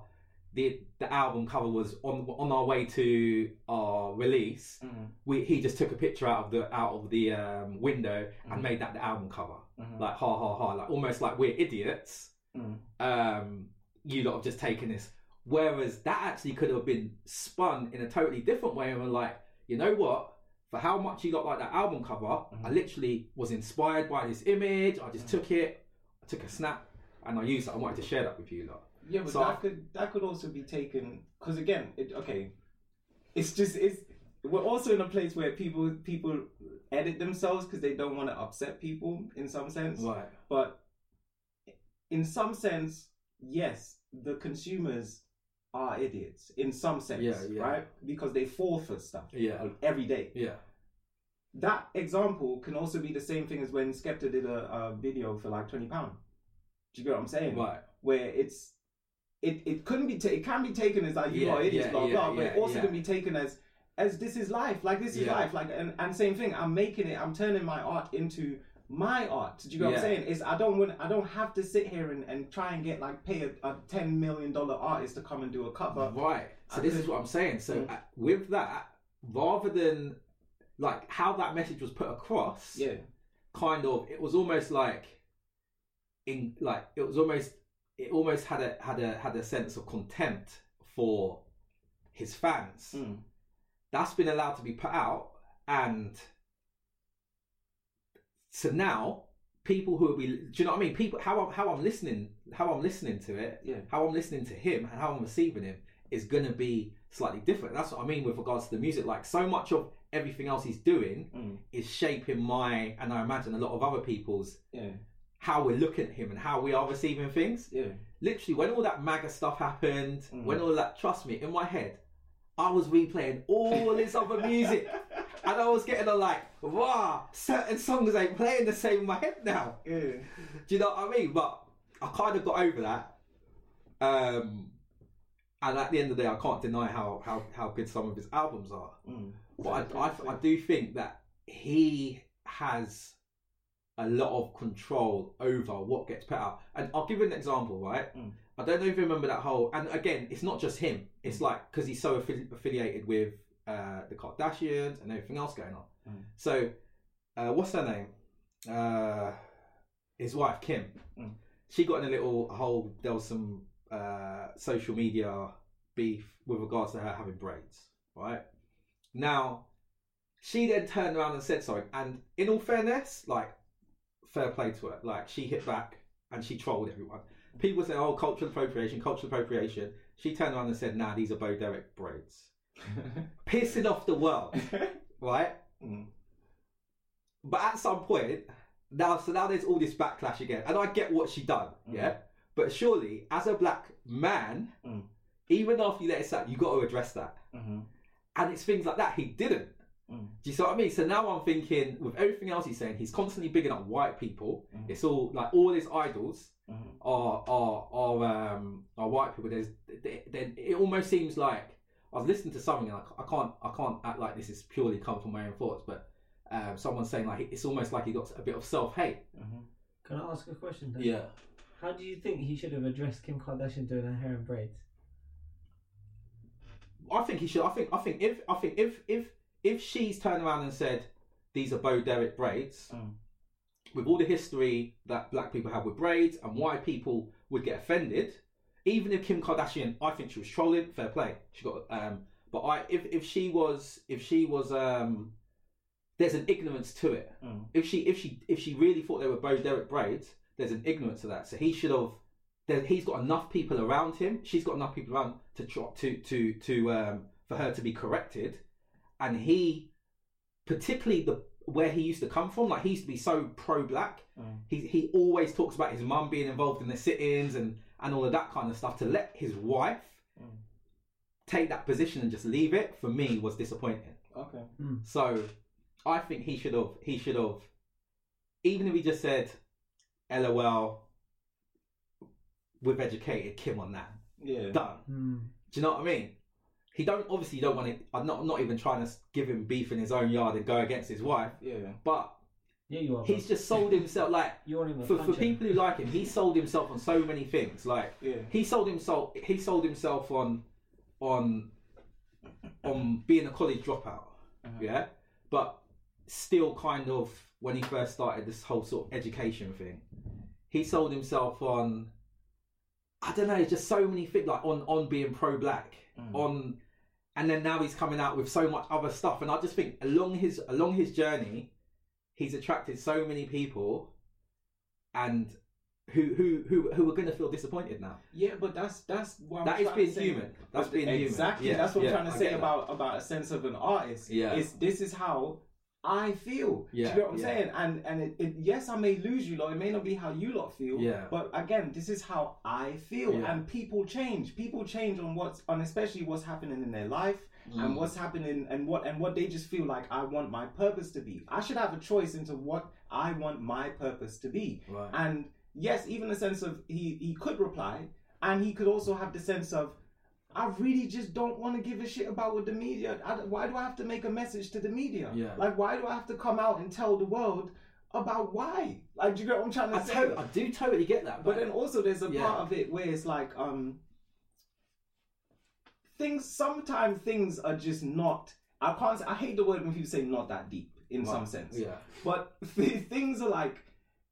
The, the album cover was on on our way to our release. Mhm. We he just took a picture out of the out of the um, window Mhm. and made that the album cover. Mhm. Like ha ha ha, like almost like we're idiots Mhm. um, you lot have just taken this. Whereas that actually could have been spun in a totally different way and were like, you know what? For how much he got like that album cover, I Mhm. literally was inspired by this image. I just Mhm. took it, I took a snap, and I used it. I wanted to share that with you lot. Yeah, but So that I- could that could also be taken because again, it, okay, it's just it's we're also in a place where people people edit themselves because they don't want to upset people in some sense. Right. But in some sense, yes, the consumers are idiots in some sense, Yeah, yeah. right? Because they fall for stuff Yeah. every day. Yeah. That example can also be the same thing as when Skepta did a, a video for like twenty pound. Do you get what I'm saying? Right. Where it's it, it couldn't be ta- it can be taken as like you Yeah, are idiots, yeah, blah yeah, blah, but it also can be taken as as this is life, like this is life, like and, and same thing. I'm making it, I'm turning my art into my art. Do you know what I'm saying? Is I don't want I don't have to sit here and, and try and get like pay a, a ten million dollar artist to come and do a cover. Right. So I this could- is what I'm saying. So Mm. uh, with that, rather than like how that message was put across, Yeah. kind of, it was almost like in like it was almost it almost had a had a had a sense of contempt for his fans. Mm. That's been allowed to be put out, and so now people who will be do you know what I mean? People how I'm how I'm listening how I'm listening to it Yeah. how I'm listening to him and how I'm receiving him is going to be slightly different. That's what I mean with regards to the music. Like so much of everything else he's doing Mm. is shaping my and I imagine a lot of other people's Yeah. how we're looking at him and how we are receiving things. Yeah. Literally, when all that MAGA stuff happened, Mm. when all that, trust me, in my head, I was replaying all this other music. And I was getting a like, wow, certain songs ain't playing the same in my head now. Yeah. Do you know what I mean? But I kind of got over that. Um, and at the end of the day, I can't deny how, how, how good some of his albums are. Mm. But I, I, I do think that he has a lot of control over what gets put out. And I'll give you an example, right? Mm. I don't know if you remember that whole. And again, it's not just him. It's like because he's so affi- affiliated with uh, the Kardashians and everything else going on. Mm. So, uh, what's her name? Uh, his wife Kim. Mm. She got in a little hole. There was some uh, social media beef with regards to her having braids, right? Now, she then turned around and said something. And in all fairness, like, fair play to her. Like, she hit back and she trolled everyone. People say, oh, cultural appropriation, cultural appropriation. She turned around and said, nah, these are Bo Derek braids. Pissing off the world, right? Mm. But at some point, now, so now there's all this backlash again. And I get what she done, yeah? But surely, as a black man, Mm. even after you let it sit, you got to address that. Mhm. And it's things like that he didn't. Mm. Do you see what I mean? So now I'm thinking, with everything else he's saying, he's constantly bigging up white people. Mhm. It's all like all his idols Mhm. are are are um are white people. There's then it almost seems like I was listening to something and I, I can't I can't act like this is purely come from my own thoughts, but um, someone's saying like it's almost like he got a bit of self hate. Mhm. Can I ask a question? Then? How do you think he should have addressed Kim Kardashian doing her hair and braids? I think he should. I think. I think if. I think if. If. If she's turned around and said, "These are Bo Derek braids," Mm. with all the history that black people have with braids and white people would get offended, even if Kim Kardashian, I think she was trolling. Fair play. She got. Um. But I, if if she was, if she was, um, there's an ignorance to it. Mm. If she, if she, if she really thought they were Bo Derek braids, there's an ignorance to that. So he should have. There, he's got enough people around him. She's got enough people around to to to to um for her to be corrected, and he, particularly the where he used to come from, like he used to be so pro black. Mm. He he always talks about his mum being involved in the sit-ins and and all of that kind of stuff. To let his wife Mm. take that position and just leave it for me was disappointing. Okay. So I think he should have he should have even if he just said LOL we've educated Kim on that. Yeah. Done. Hmm. Do you know what I mean? He don't obviously you don't want it I'm not I'm not even trying to give him beef in his own yard and go against his wife, Yeah. but Yeah, you are. he's bro. just sold himself like You want him for, for people who like him, he sold himself on so many things. Like Yeah. he sold himself he sold himself on on on being a college dropout Uh-huh. yeah but still kind of when he first started this whole sort of education thing he sold himself on i don't know just so many things like on on being pro-black Mm. on and then now he's coming out with so much other stuff and i just think along his along his journey he's attracted so many people and who who who who are going to feel disappointed now. Yeah, but that's that's what I'm That is being to say. human. That's being human. exactly. Yeah, That's what yeah, I'm trying to I say about about a sense of an artist. Yeah. Is this is how I feel. Do Yeah, you get what I'm yeah. saying? And and it, it, yes, I may lose you lot. It may not be how you lot feel. Yeah. But again, this is how I feel. Yeah. And people change. People change on what's on especially what's happening in their life Mm. and what's happening and what and what they just feel like I want my purpose to be. I should have a choice into what I want my purpose to be. Right. And yes, even the sense of he he could reply, and he could also have the sense of, I really just don't want to give a shit about what the media. I, why do I have to make a message to the media? Yeah. Like, why do I have to come out and tell the world about why? Like, do you get what I'm trying to I, say? I do totally get that, But then also there's a Yeah. part of it where it's like um things sometimes things are just not I can't say, I hate the word when people say not that deep in some sense. yeah, But things are like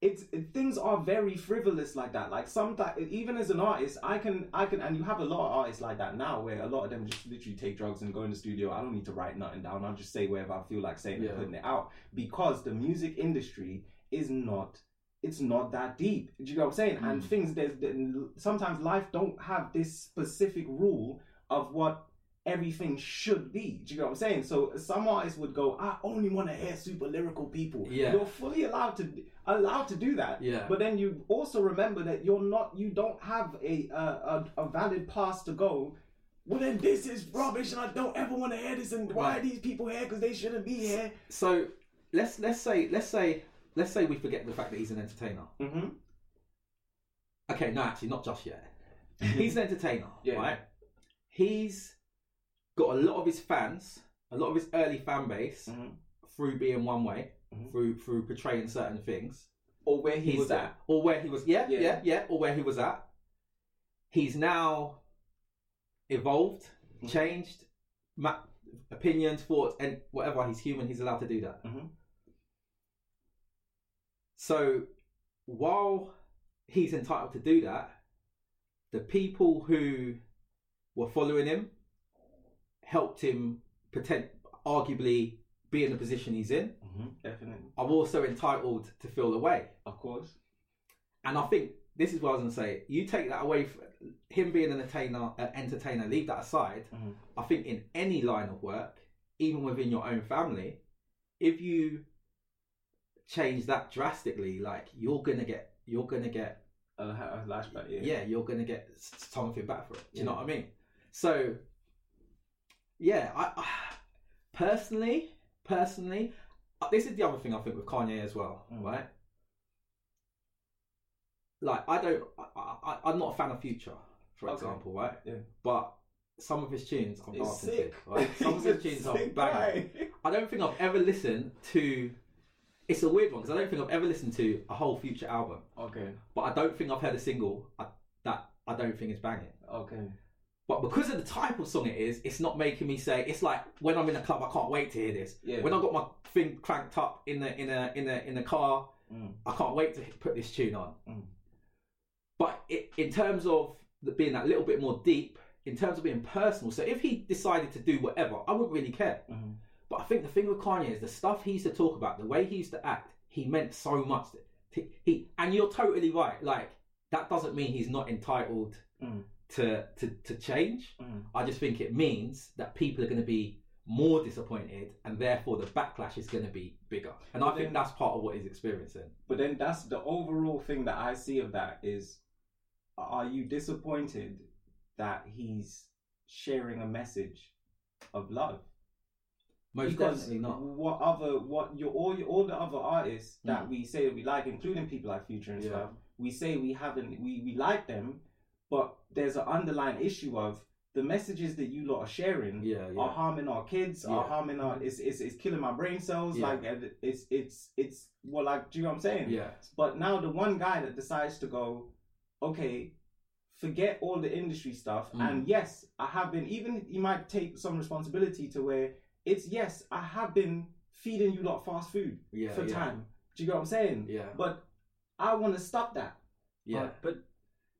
it's it- things are very frivolous like that. Like sometimes even as an artist, I can I can and you have a lot of artists like that now where a lot of them just literally take drugs and go in the studio. I don't need to write nothing down. I'll just say whatever I feel like saying Yeah. and putting it out because the music industry is not it's not that deep. Do you know what I'm saying? And Mm. things there's sometimes life don't have this specific rule of what everything should be. Do you know what I'm saying? So some artists would go, I only want to hear super lyrical people. Yeah. You're fully allowed to allowed to do that. Yeah. But then you also remember that you're not you don't have a a, a, valid pass to go. Well then this is rubbish and I don't ever want to hear this and why Right. are these people here because they shouldn't be here. So let's let's say let's say let's say we forget the fact that he's an entertainer. Mm-hmm. Okay, no, actually, not just yet. He's an entertainer, Yeah. right? He's got a lot of his fans, a lot of his early fan base Mhm. through being one way, Mhm. through through portraying certain things. Or where he He's was at. or where he was. Yeah, Yeah. yeah, yeah, or where he was at. He's now evolved, Mhm. changed, ma- opinions, thoughts, and whatever. He's human. He's allowed to do that. Mhm. So while he's entitled to do that, the people who were following him helped him pretend, arguably be in the position he's in. Mm-hmm. Definitely. Are also entitled to feel the way. Of course. And I think this is what I was going to say. You take that away from him being an entertainer, uh, entertainer, leave that aside. Mhm. I think in any line of work, even within your own family, if you change that drastically, like you're gonna get, you're gonna get, A, a lashback, yeah. yeah, you're gonna get something back for it. Do you know what I mean? So, yeah, I, I personally, personally, uh, this is the other thing I think with Kanye as well, Mm. right? Like I don't, I, I, I'm not a fan of Future, for Okay. example, right? Yeah. But some of his tunes I'm It's dancing sick. to, right? Some of his tunes are banging. I don't think I've ever listened to. It's a weird one because I don't think I've ever listened to a whole Future album, Okay. but I don't think I've heard a single I, that I don't think is banging. Okay. But because of the type of song it is, it's not making me say. It's like when I'm in a club, I can't wait to hear this. Yeah. When I got my thing cranked up in the in a in a in the car, Mm. I can't wait to put this tune on. Mm. But it, in terms of the, being that little bit more deep, in terms of being personal, so if he decided to do whatever, I wouldn't really care. Mhm. But I think the thing with Kanye is the stuff he used to talk about, the way he used to act, he meant so much. He, he and you're totally right. Like that doesn't mean he's not entitled Mm. To, to to change. Mm. I just think it means that people are going to be more disappointed, and therefore the backlash is going to be bigger. And I But think that's part of what he's experiencing. But then that's the overall thing that I see of that is are you disappointed that he's sharing a message of love? Most because definitely not. what other what your all your, all the other artists that Mm. we say that we like, including people like Future and Yeah. stuff, we say we haven't we, we like them, but there's an underlying issue of the messages that you lot are sharing Yeah, are harming our kids, are harming our it's, it's it's killing my brain cells, Yeah. like it's it's it's well like do you know what I'm saying? Yeah, But now the one guy that decides to go, okay, forget all the industry stuff, Mm. and yes, I have been. Even you might take some responsibility to where it's yes, I have been feeding you lot fast food yeah, for yeah. time. Do you get what I'm saying? Yeah, But I want to stop that. yeah. Right, but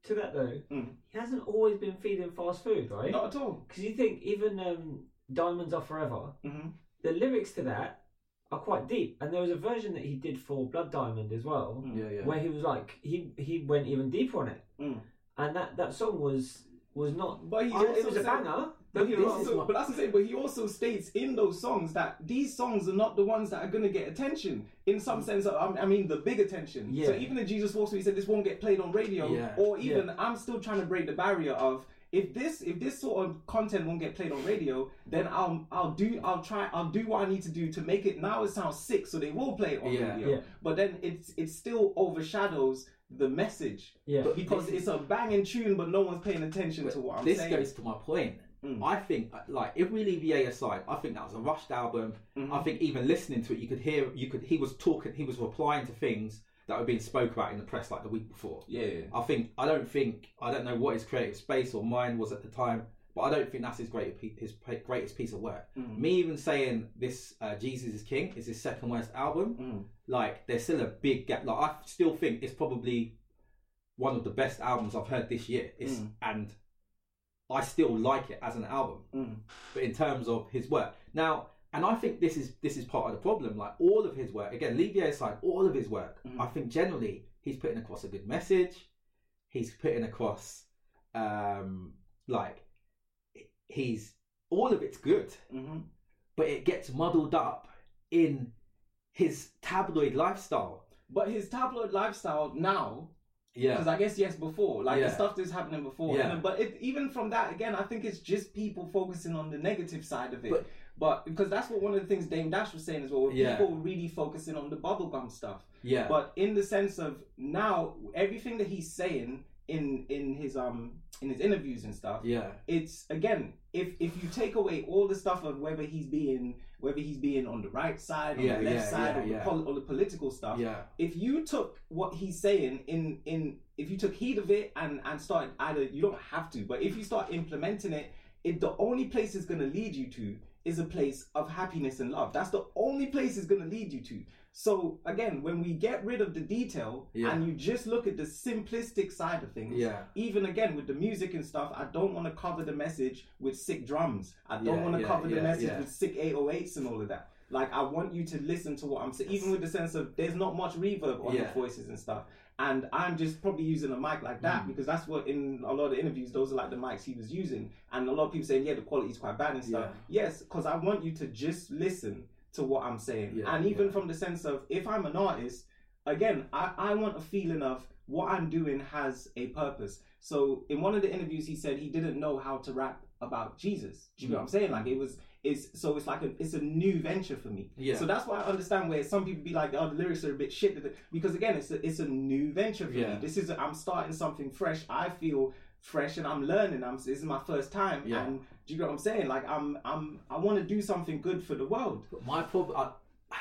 to that though, Mm. he hasn't always been feeding fast food, right? Not at all. Because you think even um, Diamonds Are Forever, hmm the lyrics to that are quite deep. And there was a version that he did for Blood Diamond as well, Mm. Yeah, yeah. where he was like he he went even deeper on it, Mm. and that that song was was not. But he I- it was a said- banger. But, he also, what- but that's the thing. But he also states in those songs that these songs are not the ones that are going to get attention. In some mm. sense, I mean, the big attention. Yeah. So even in Jesus Walks, he said this won't get played on radio. Yeah. Or even I'm still trying to break the barrier of if this if this sort of content won't get played on radio, then I'll I'll do I'll try I'll do what I need to do to make it now it sounds sick, so they will play it on Yeah. radio. Yeah. But then it's it still overshadows the message Yeah, because it's a banging tune, but no one's paying attention to what I'm this saying. This goes to my point. Mm. I think, uh, like, if we leave Ye aside, I think that was a rushed album. Mhm. I think even listening to it, you could hear, you could, he was talking, he was replying to things that were being spoke about in the press like the week before. yeah. yeah. I think, I don't think, I don't know what his creative space or mind was at the time, but I don't think that's his great, his greatest piece of work. Mm. Me even saying this, uh, Jesus is King, is his second worst album. Mm. Like, there's still a big gap. Like, I still think it's probably one of the best albums I've heard this year. It's Mm. and I still like it as an album. Mm. But in terms of his work, now, and I think this is this is part of the problem. Like all of his work, again, leave the aside, all of his work. Mm. I think generally he's putting across a good message. He's putting across, um, like he's all of it's good, hmm but it gets muddled up in his tabloid lifestyle. But his tabloid lifestyle now, Yeah, because I guess yes, before like Yeah. the stuff that's happening before. Yeah. But it, even from that, again, I think it's just people focusing on the negative side of it. But- But, because that's what one of the things Dame Dash was saying as well. Yeah. People really focusing on the bubblegum stuff. yeah, But in the sense of now, everything that he's saying in in his um in his interviews and stuff, yeah, it's again if if you take away all the stuff of whether he's being whether he's being on the right side or Yeah, the left yeah, side yeah, or. The pol- or the political stuff yeah, if you took what he's saying in in if you took heed of it and and started either you don't have to but if you start implementing it it the only place it's going to lead you to is a place of happiness and love. That's the only place it's going to lead you to so again when we get rid of the detail Yeah. and you just look at the simplistic side of things yeah. even again with the music and stuff, I don't want to cover the message with sick drums. I don't Yeah, want to yeah, cover the message with sick 808s and all of that. Like I want you to listen to what I'm saying, even with the sense of there's not much reverb on the voices and stuff. And I'm just probably using a mic like that Mm. because that's what in a lot of interviews, those are like the mics he was using. And a lot of people saying, yeah, the quality's quite bad and stuff. Yes, because I want you to just listen to what I'm saying. Yeah, and even yeah. from the sense of if I'm an artist, again, I, I want a feeling of what I'm doing has a purpose. So in one of the interviews, he said he didn't know how to rap about Jesus. Do you know mm. what I'm saying? Like it was, it's so it's like a it's a new venture for me. Yeah. So that's why I understand where some people be like, oh, the lyrics are a bit shit because again, it's a it's a new venture for Yeah. me. This is i I'm starting something fresh. I feel fresh and I'm learning. I'm this is my first time. Yeah. And do you get what I'm saying? Like I'm I'm I want to do something good for the world. But my problem, I,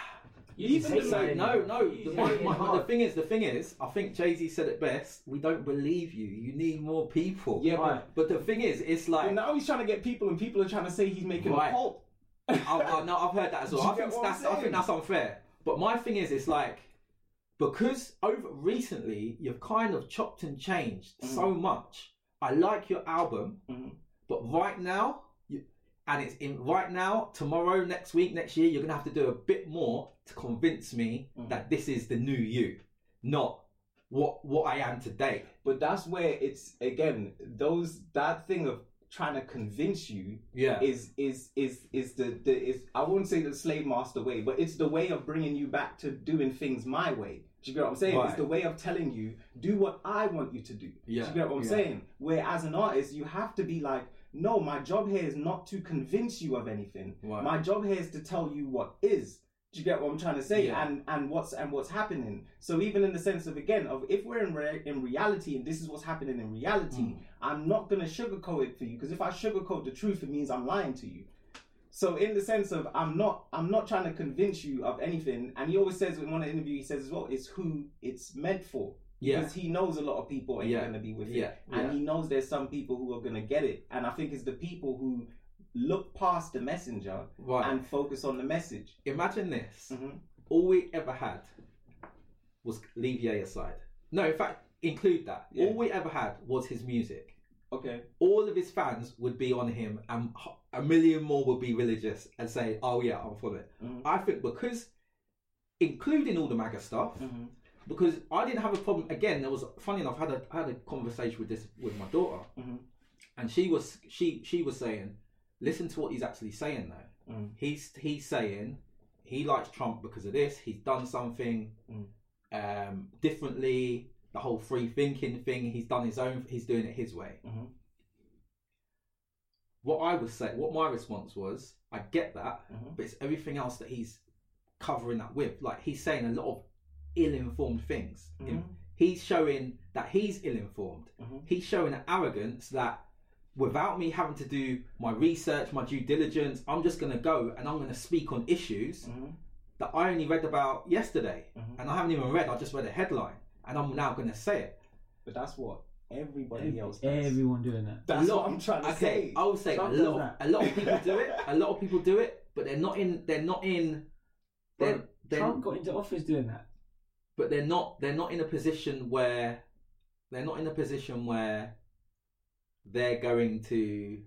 You Even say So no, no. The, say my, my, the thing is, the thing is, I think Jay Z said it best. We don't believe you. You need more people. Yeah, Right. But the thing is, it's like But now he's trying to get people, and people are trying to say he's making Right. a cult. I, I, no, I've heard that as well. I think that's I think that's unfair. But my thing is, it's like because over recently you've kind of chopped and changed Mhm. so much. I like your album, Mhm. But right now, you, and it's in right now, tomorrow, next week, next year, you're gonna have to do a bit more to convince me Mhm. that this is the new you, not what what I am today. But that's where it's again those that thing of trying to convince you Yeah, is is is is the the is I wouldn't say the slave master way, but it's the way of bringing you back to doing things my way. Do you get what I'm saying? It's the way of telling you do what I want you to do. Yeah, Do you get what I'm yeah. saying? Where as an artist, you have to be like, no, my job here is not to convince you of anything. Right. My job here is to tell you what is. Do you get what I'm trying to say? Yeah. And and what's and what's happening. So even in the sense of again of if we're in re- in reality and this is what's happening in reality, Mm. I'm not gonna sugarcoat it for you because if I sugarcoat the truth, it means I'm lying to you. So in the sense of I'm not I'm not trying to convince you of anything. And he always says in one interview he says as well, it's who it's meant for. Yeah, Because he knows a lot of people ain't Yeah. gonna be with Yeah. it. And Yeah. he knows there's some people who are gonna get it. And I think it's the people who look past the messenger right. and focus on the message. Imagine this. Mhm. all we ever had was leave Ye aside. No, in fact, include that. Yeah. All we ever had was his music. Okay. All of his fans would be on him, and a million more would be religious and say, "Oh yeah, I'm for it." Mhm. I think because including all the MAGA stuff, Mhm. Because I didn't have a problem. Again, there was funny enough. I had a I had a conversation with this with my daughter, Mhm. and she was she she was saying, listen to what he's actually saying though. Mm. He's he's saying he likes Trump because of this. He's done something Mm. um, differently. The whole free thinking thing. He's done his own. He's doing it his way. Mhm. What I was saying, what my response was, I get that, Mhm. but it's everything else that he's covering that with. Like he's saying a lot of ill-informed things. Mhm. He's showing that he's ill-informed. Mhm. He's showing an arrogance that without me having to do my research, my due diligence, I'm just going to go and I'm going to speak on issues Mhm. that I only read about yesterday, Mhm. and I haven't even read. I just read a headline, and I'm now going to say it. But that's what everybody Every- else does. everyone doing that. That's A lot- what I'm trying to okay, say. I would say Trump a lot. that. A lot of people do it. A lot of people do it, but they're not in. They're not in. They're, Bro, they're Trump got into office doing that. But they're not. They're not in a position where. They're not in a position where. They're going to.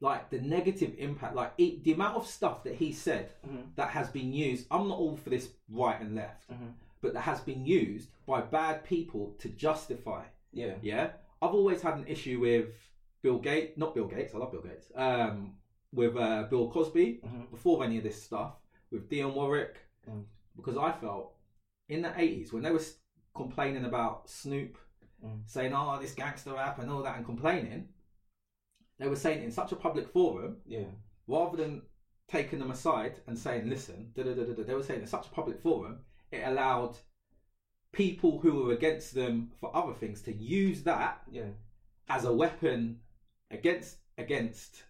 Like the negative impact, like it, the amount of stuff that he said Mhm. that has been used. I'm not all for this right and left, Mhm. but that has been used by bad people to justify Yeah. Yeah, I've always had an issue with Bill Gates, not Bill Gates. I love Bill Gates. Um, with uh, Bill Cosby Mhm. before any of this stuff with Dionne Warwick, Mm. because I felt in the eighties when they were complaining about Snoop, Mm. saying "Oh, this gangster rap" and all that, and complaining, they were saying in such a public forum Yeah. rather than taking them aside and saying, "Listen," da, da, da, da, da, they were saying in such a public forum, it allowed people who were against them for other things to use that Yeah. as a weapon against against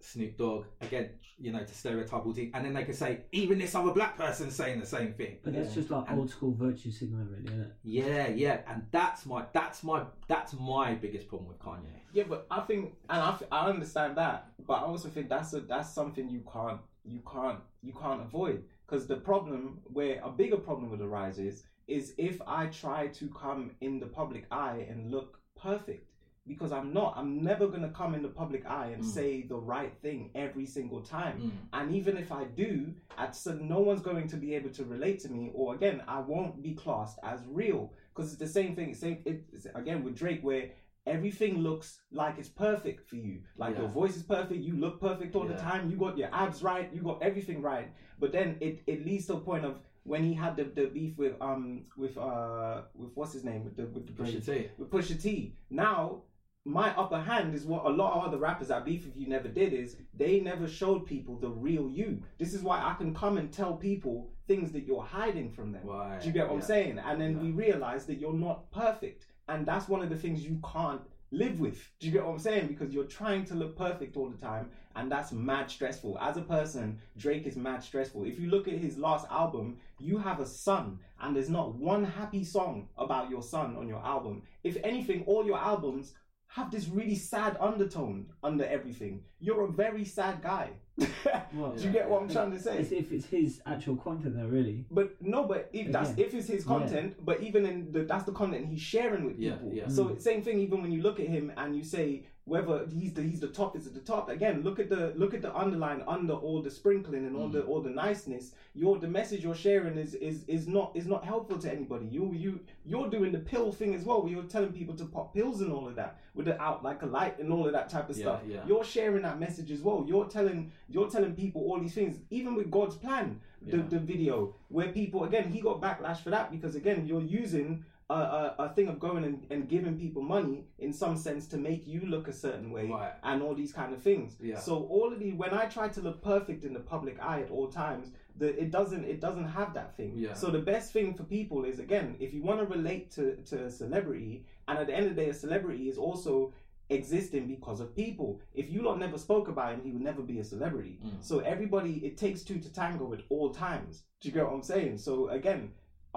Snoop Dogg, again, you know to stereotype all things, and then they could say even this other black person saying the same thing. But that's Yeah. just like And- old school virtue signaling, really, isn't it? Yeah, yeah, and that's my that's my that's my biggest problem with Kanye. Yeah, but I think, and I, I understand that, but I also think that's a that's something you can't you can't you can't avoid because the problem where a bigger problem would arise is is if I try to come in the public eye and look perfect because I'm not. I'm never gonna come in the public eye and Mm. say the right thing every single time. Mm. And even if I do, at some, no one's going to be able to relate to me, or again, I won't be classed as real because it's the same thing. Same it's, again with Drake, where everything looks like it's perfect for you. Like Yeah. your voice is perfect, you look perfect all the time, you got your abs right, you got everything right. But then it, it leads to a point of when he had the, the beef with um with uh with what's his name with the with the Pusha T. with Pusha T. Now, my upper hand is what a lot of other rappers that beef if you never did is they never showed people the real you. This is why I can come and tell people things that you're hiding from them. Right. Do you get what I'm saying? And then Yeah. we realize that you're not perfect. And that's one of the things you can't live with. Do you get what I'm saying? Because you're trying to look perfect all the time, and that's mad stressful. As a person, Drake is mad stressful. If you look at his last album, you have a son, and there's not one happy song about your son on your album. If anything, all your albums have this really sad undertone under everything. You're a very sad guy. Well, Do you get what I'm trying to say? As if it's his actual content, though, really. But no, but if that's Again. if it's his Yeah. content, but even in the that's the content he's sharing with Yeah, people. yeah. So Mm. same thing. Even when you look at him and you say whether he's the he's the top is at the top again. Look at the look at the underline under all the sprinkling and all the Mm. all the niceness. Your the message you're sharing is is is not is not helpful to anybody. You you you're doing the pill thing as well. Where you're telling people to pop pills and all of that with the out like a light and all of that type of Yeah, stuff. yeah. You're sharing that message as well. You're telling you're telling people all these things. Even with God's plan, the, Yeah. the video where people again he got backlash for that because again you're using a, a, a thing of going and, and giving people money in some sense to make you look a certain way Right. and all these kind of things Yeah. so all of the when i try to look perfect in the public eye at all times the, it doesn't it doesn't have that thing Yeah. so the best thing for people is again if you want to relate to, to a celebrity and at the end of the day a celebrity is also existing because of people if you lot never spoke about him he would never be a celebrity Mm. so everybody it takes two to tango at all times do you get what i'm saying so again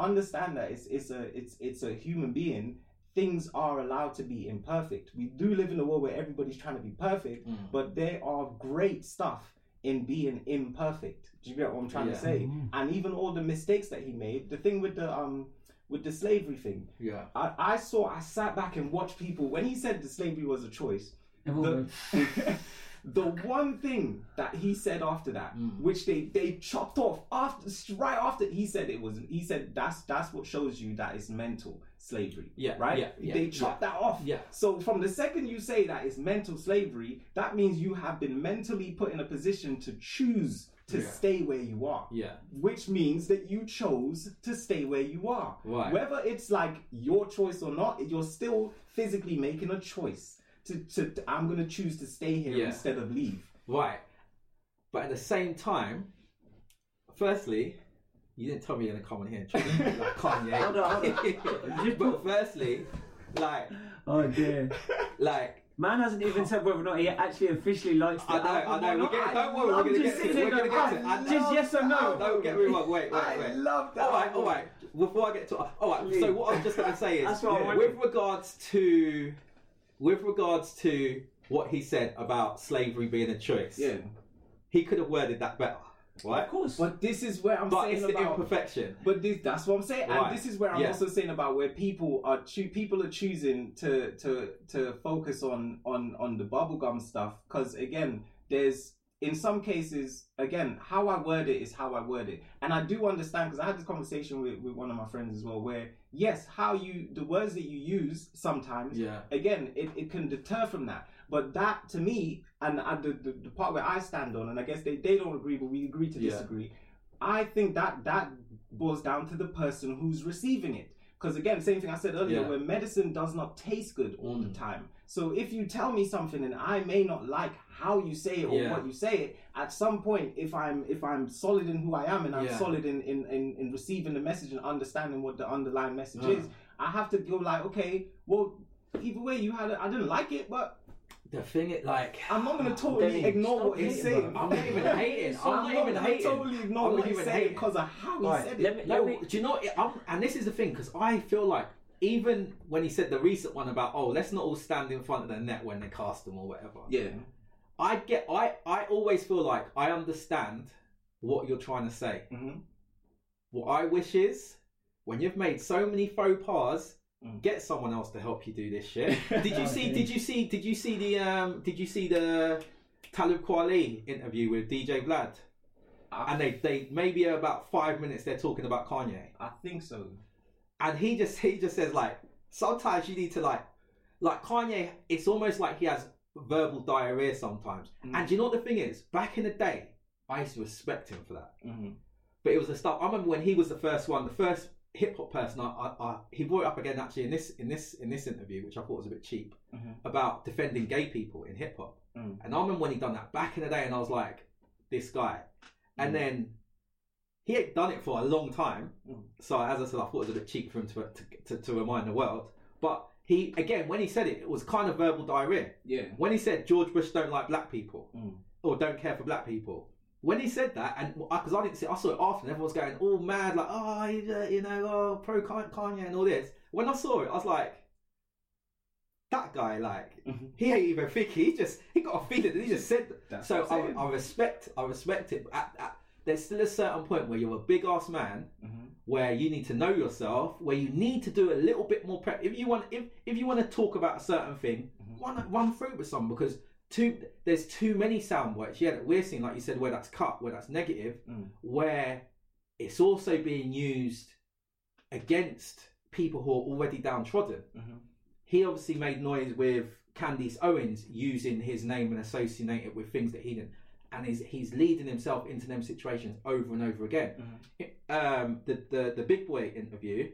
understand that it's it's a it's it's a human being things are allowed to be imperfect we do live in a world where everybody's trying to be perfect Mm. but there are great stuff in being imperfect do you get what i'm trying Yeah. to say Mhm. and even all the mistakes that he made the thing with the um with the slavery thing Yeah. i, I saw i sat back and watched people when he said the slavery was a choice the, goes, the one thing that he said after that, Mm. which they they chopped off after right after he said it was he said that's that's what shows you that it's mental slavery. Yeah, right. yeah, yeah, they chopped that off. Yeah. So from the second you say that it's mental slavery, that means you have been mentally put in a position to choose to Yeah. stay where you are Yeah. which means that you chose to stay where you are. Right. Whether it's like your choice or not, you're still physically making a choice to, to, to- I'm gonna choose to stay here Yeah. instead of leave. Right. But at the same time, firstly, you didn't tell me you're gonna come on here and treat me like Kanye. Hold on, hold but firstly, like, Oh dear. like, Man hasn't even said whether or not he actually officially likes the I know, album I know. or We're not. getting, don't worry, we're I'm gonna just get to sitting it. We're there gonna get to going, it. I Just love yes or no. Don't get me wrong. Wait, wait, I wait. love that. All right, album. all right. Before I get to, all right. So what I'm just gonna say is, That's what I with regards to, with regards to what he said about slavery being a choice, Yeah. he could have worded that better, right? Of course. But this is where I'm But saying it's the about imperfection. But this, that's what I'm saying, Right. and this is where I'm Yeah. also saying about where people are choo- people are choosing to to to focus on on on the bubblegum stuff because again, there's in some cases again how I word it is how I word it, and I do understand because I had this conversation with with one of my friends as well, where yes, how you the words that you use sometimes Yeah. again, it, it can deter from that. But that to me, and, the, the, the part where I stand on, and I guess they, they don't agree, but we agree to Yeah. disagree. I think that that boils down to the person who's receiving it. Because again, same thing I said earlier, Yeah. where medicine does not taste good all Mm. the time. So if you tell me something and I may not like how you say it or Yeah. what you say it, at some point, if I'm if I'm solid in who I am and I'm Yeah. solid in, in, in, in receiving the message and understanding what the underlying message Uh. is, I have to go like, okay, well, either way, you had it. I didn't like it, but The thing is, like, I'm not gonna totally ignore what he's saying. I'm not even hating. I'm not even hating. totally ignore I'm what not he's even saying hating. because of how he Right. said Let it. me- No, let me- do you know? I'm, and this is the thing because I feel like even when he said the recent one about oh let's not all stand in front of the net when they cast them or whatever. Yeah. I get. I I always feel like I understand what you're trying to say. hmm What I wish is when you've made so many faux pas. Mm. Get someone else to help you do this shit. Did you see? Did you see? Did you see the? Um, did you see the Talib Kweli interview with DJ Vlad? I, And they, they maybe about five minutes they're talking about Kanye. I think so. and he just he just says like sometimes you need to like like Kanye it's almost like he has verbal diarrhea sometimes Mm. and you know what the thing is back in the day I used to respect him for that hmm but it was the stuff I remember when he was the first one the first hip hop person I, I, I he brought it up again actually in this in this in this interview which I thought was a bit cheap Mhm. about defending gay people in hip hop Mm. and I remember when he done that back in the day and I was like this guy and Mm. then he had done it for a long time. Mm. So as I said, I thought it was a bit cheap for him to, to, to, to remind the world. But he, again, when he said it, it was kind of verbal diarrhea. Yeah. When he said George Bush don't like black people Mm. or don't care for black people, when he said that, and because I didn't see, I saw it after, and everyone was going all mad, like, oh, uh, you know, oh, pro Kanye and all this. When I saw it, I was like, that guy, like, Mhm. he ain't even think he just he got a feeling that he just said. That's so I'm I, respect, I respect it. But at, at, there's still a certain point where you're a big ass man, Mhm. Where you need to know yourself, where you need to do a little bit more prep. If you want, if if you want to talk about a certain thing, Mhm. run run through it with someone because too there's too many sound bites. Yeah, that we're seeing, like you said, where that's cut, where that's negative, Mm. where it's also being used against people who are already downtrodden. Mhm. He obviously made noise with Candace Owens using his name and associating it with things that he didn't. And he's, he's leading himself into them situations over and over again. Um, the, the the big boy interview,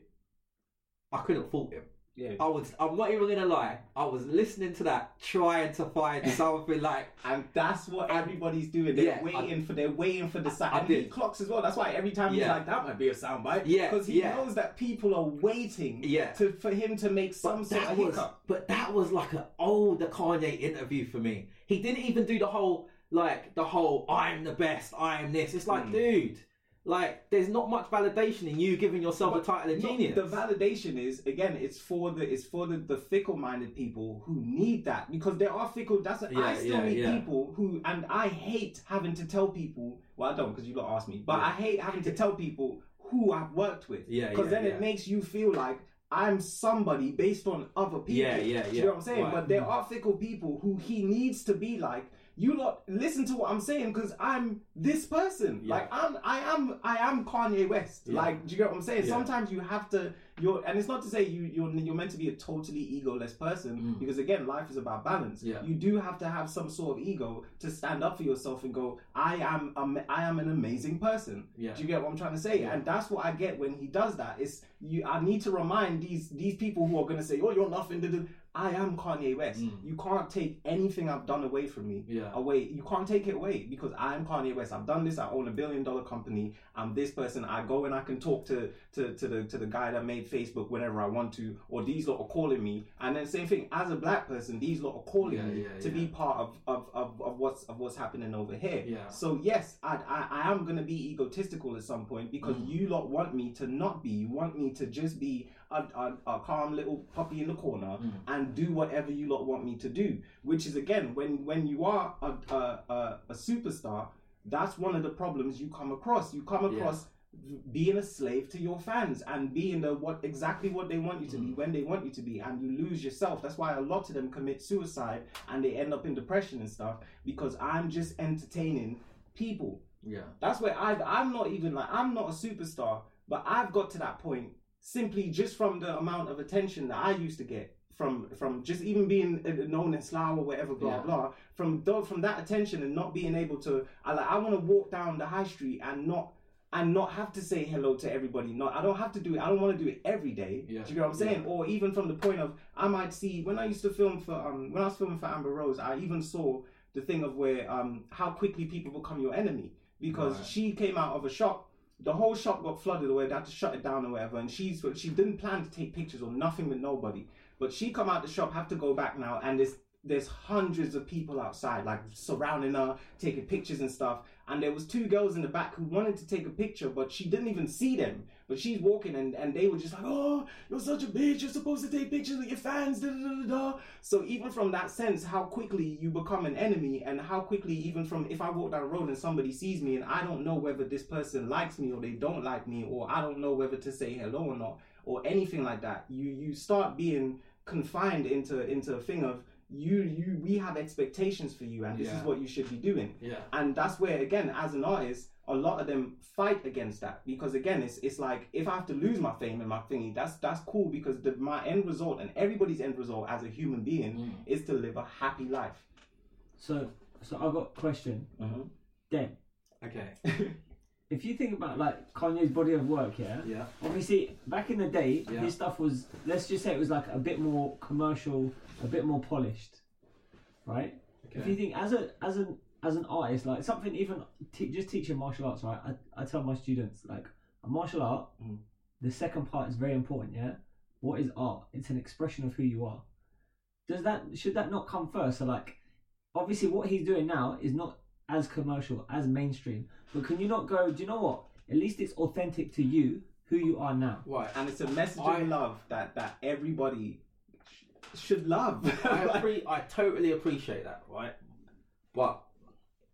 I couldn't fault him. Yeah. I was I'm not even gonna lie. I was listening to that, trying to find something like And that's what everybody's doing. They're Yeah, waiting for. They're waiting for the sound. I and he clocks as well. That's why every time he's like, "That might be a soundbite." Yeah, Because he yeah. knows that people are waiting. Yeah. To for him to make some But sort of was, hiccup. but that was like an older Kanye interview for me. He didn't even do the whole like the whole "I'm the best, I'm this." It's like, Mm. dude, like there's not much validation in you giving yourself a title of genius. The validation is again, it's for the it's for the, the fickle minded people who need that because there are fickle. That's I Yeah, still yeah, meet yeah. people who, and I hate having to tell people. Well, I don't because you lot asked me, but. I hate having to tell people who I've worked with. Yeah, because then it makes you feel like. I'm somebody based on other people. Yeah, yeah, yeah. you know what I'm saying? Right. But there are fickle people who he needs to be like you lot listen to what I'm saying because I'm this person. Yeah. Like I'm, I am, I am Kanye West. Yeah. Like, do you get what I'm saying? Yeah. Sometimes you have to. You're, and it's not to say you you're you're meant to be a totally egoless person Mm. because again, life is about balance. Yeah. You do have to have some sort of ego to stand up for yourself and go, I am, um, I am an amazing person. Yeah. Do you get what I'm trying to say? And that's what I get when he does that. It's you. I need to remind these these people who are gonna say, "Oh, you're nothing." Da, da." I am Kanye West. Mm. You can't take anything I've done away from me. Yeah. Away. You can't take it away because I am Kanye West. I've done this. I own a billion dollar company. I'm this person. I go and I can talk to to, to the to the guy that made Facebook whenever I want to. Or these lot are calling me. And then same thing as a black person. These lot are calling Yeah, me yeah, to yeah. be part of, of, of, of what's of what's happening over here. Yeah. So yes, I, I I am gonna be egotistical at some point because Mm. you lot want me to not be. You want me to just be a, a, a calm little puppy in the corner Mm. and do whatever you lot want me to do. Which is again when when you are a a, a, a superstar, that's one of the problems you come across. You come Yeah. across being a slave to your fans and being the what exactly what they want you to be Mm. when they want you to be and you lose yourself that's why a lot of them commit suicide and they end up in depression and stuff because i'm just entertaining people Yeah. that's where I I'm not even like I'm not a superstar, but I've got to that point simply just from the amount of attention that I used to get from from just even being uh, known in Slough or whatever, blah Yeah. blah. From from that attention and not being able to, I like I want to walk down the high street and not and not have to say hello to everybody. Not I don't have to do it. I don't want to do it every day. Yeah. Do you know what I'm saying? Yeah. Or even from the point of I might see when I used to film for um when I was filming for Amber Rose, I even saw the thing of where um how quickly people become your enemy because Right. she came out of a shop. The whole shop got flooded away. They had to shut it down or whatever. And she's she didn't plan to take pictures or nothing with nobody. But she come out the shop, have to go back now, and there's there's hundreds of people outside, like surrounding her, taking pictures and stuff. And there was two girls in the back who wanted to take a picture, but she didn't even see them. But she's walking, and, and they were just like, "Oh, you're such a bitch! You're supposed to take pictures with your fans." Da, da, da, da. So even from that sense, how quickly you become an enemy, and how quickly even from if I walk down the road and somebody sees me, and I don't know whether this person likes me or they don't like me, or I don't know whether to say hello or not, or anything like that, you you start being confined into into a thing of you you we have expectations for you, and this Yeah. is what you should be doing Yeah. and that's where again as an artist a lot of them fight against that because again it's it's like if i have to lose my fame and my thingy that's that's cool because the, my end result and everybody's end result as a human being Mm. is to live a happy life So, so I've got a question. mm-hmm. Then, Okay. if you think about like Kanye's body of work, yeah, Yeah. obviously back in the day, Yeah. his stuff was let's just say it was like a bit more commercial, a bit more polished, right? If you think as a as an as an artist, like something even te- just teaching martial arts, right? I, I tell my students like a martial art, Mm. the second part is very important. Yeah, what is art? It's an expression of who you are. Does that should that not come first? So like, obviously, what he's doing now is not as commercial as mainstream. But can you not go? Do you know what? At least it's authentic to you, who you are now. Right. and it's a message I- of love that that everybody sh- should love I, appre- I totally appreciate that, right? But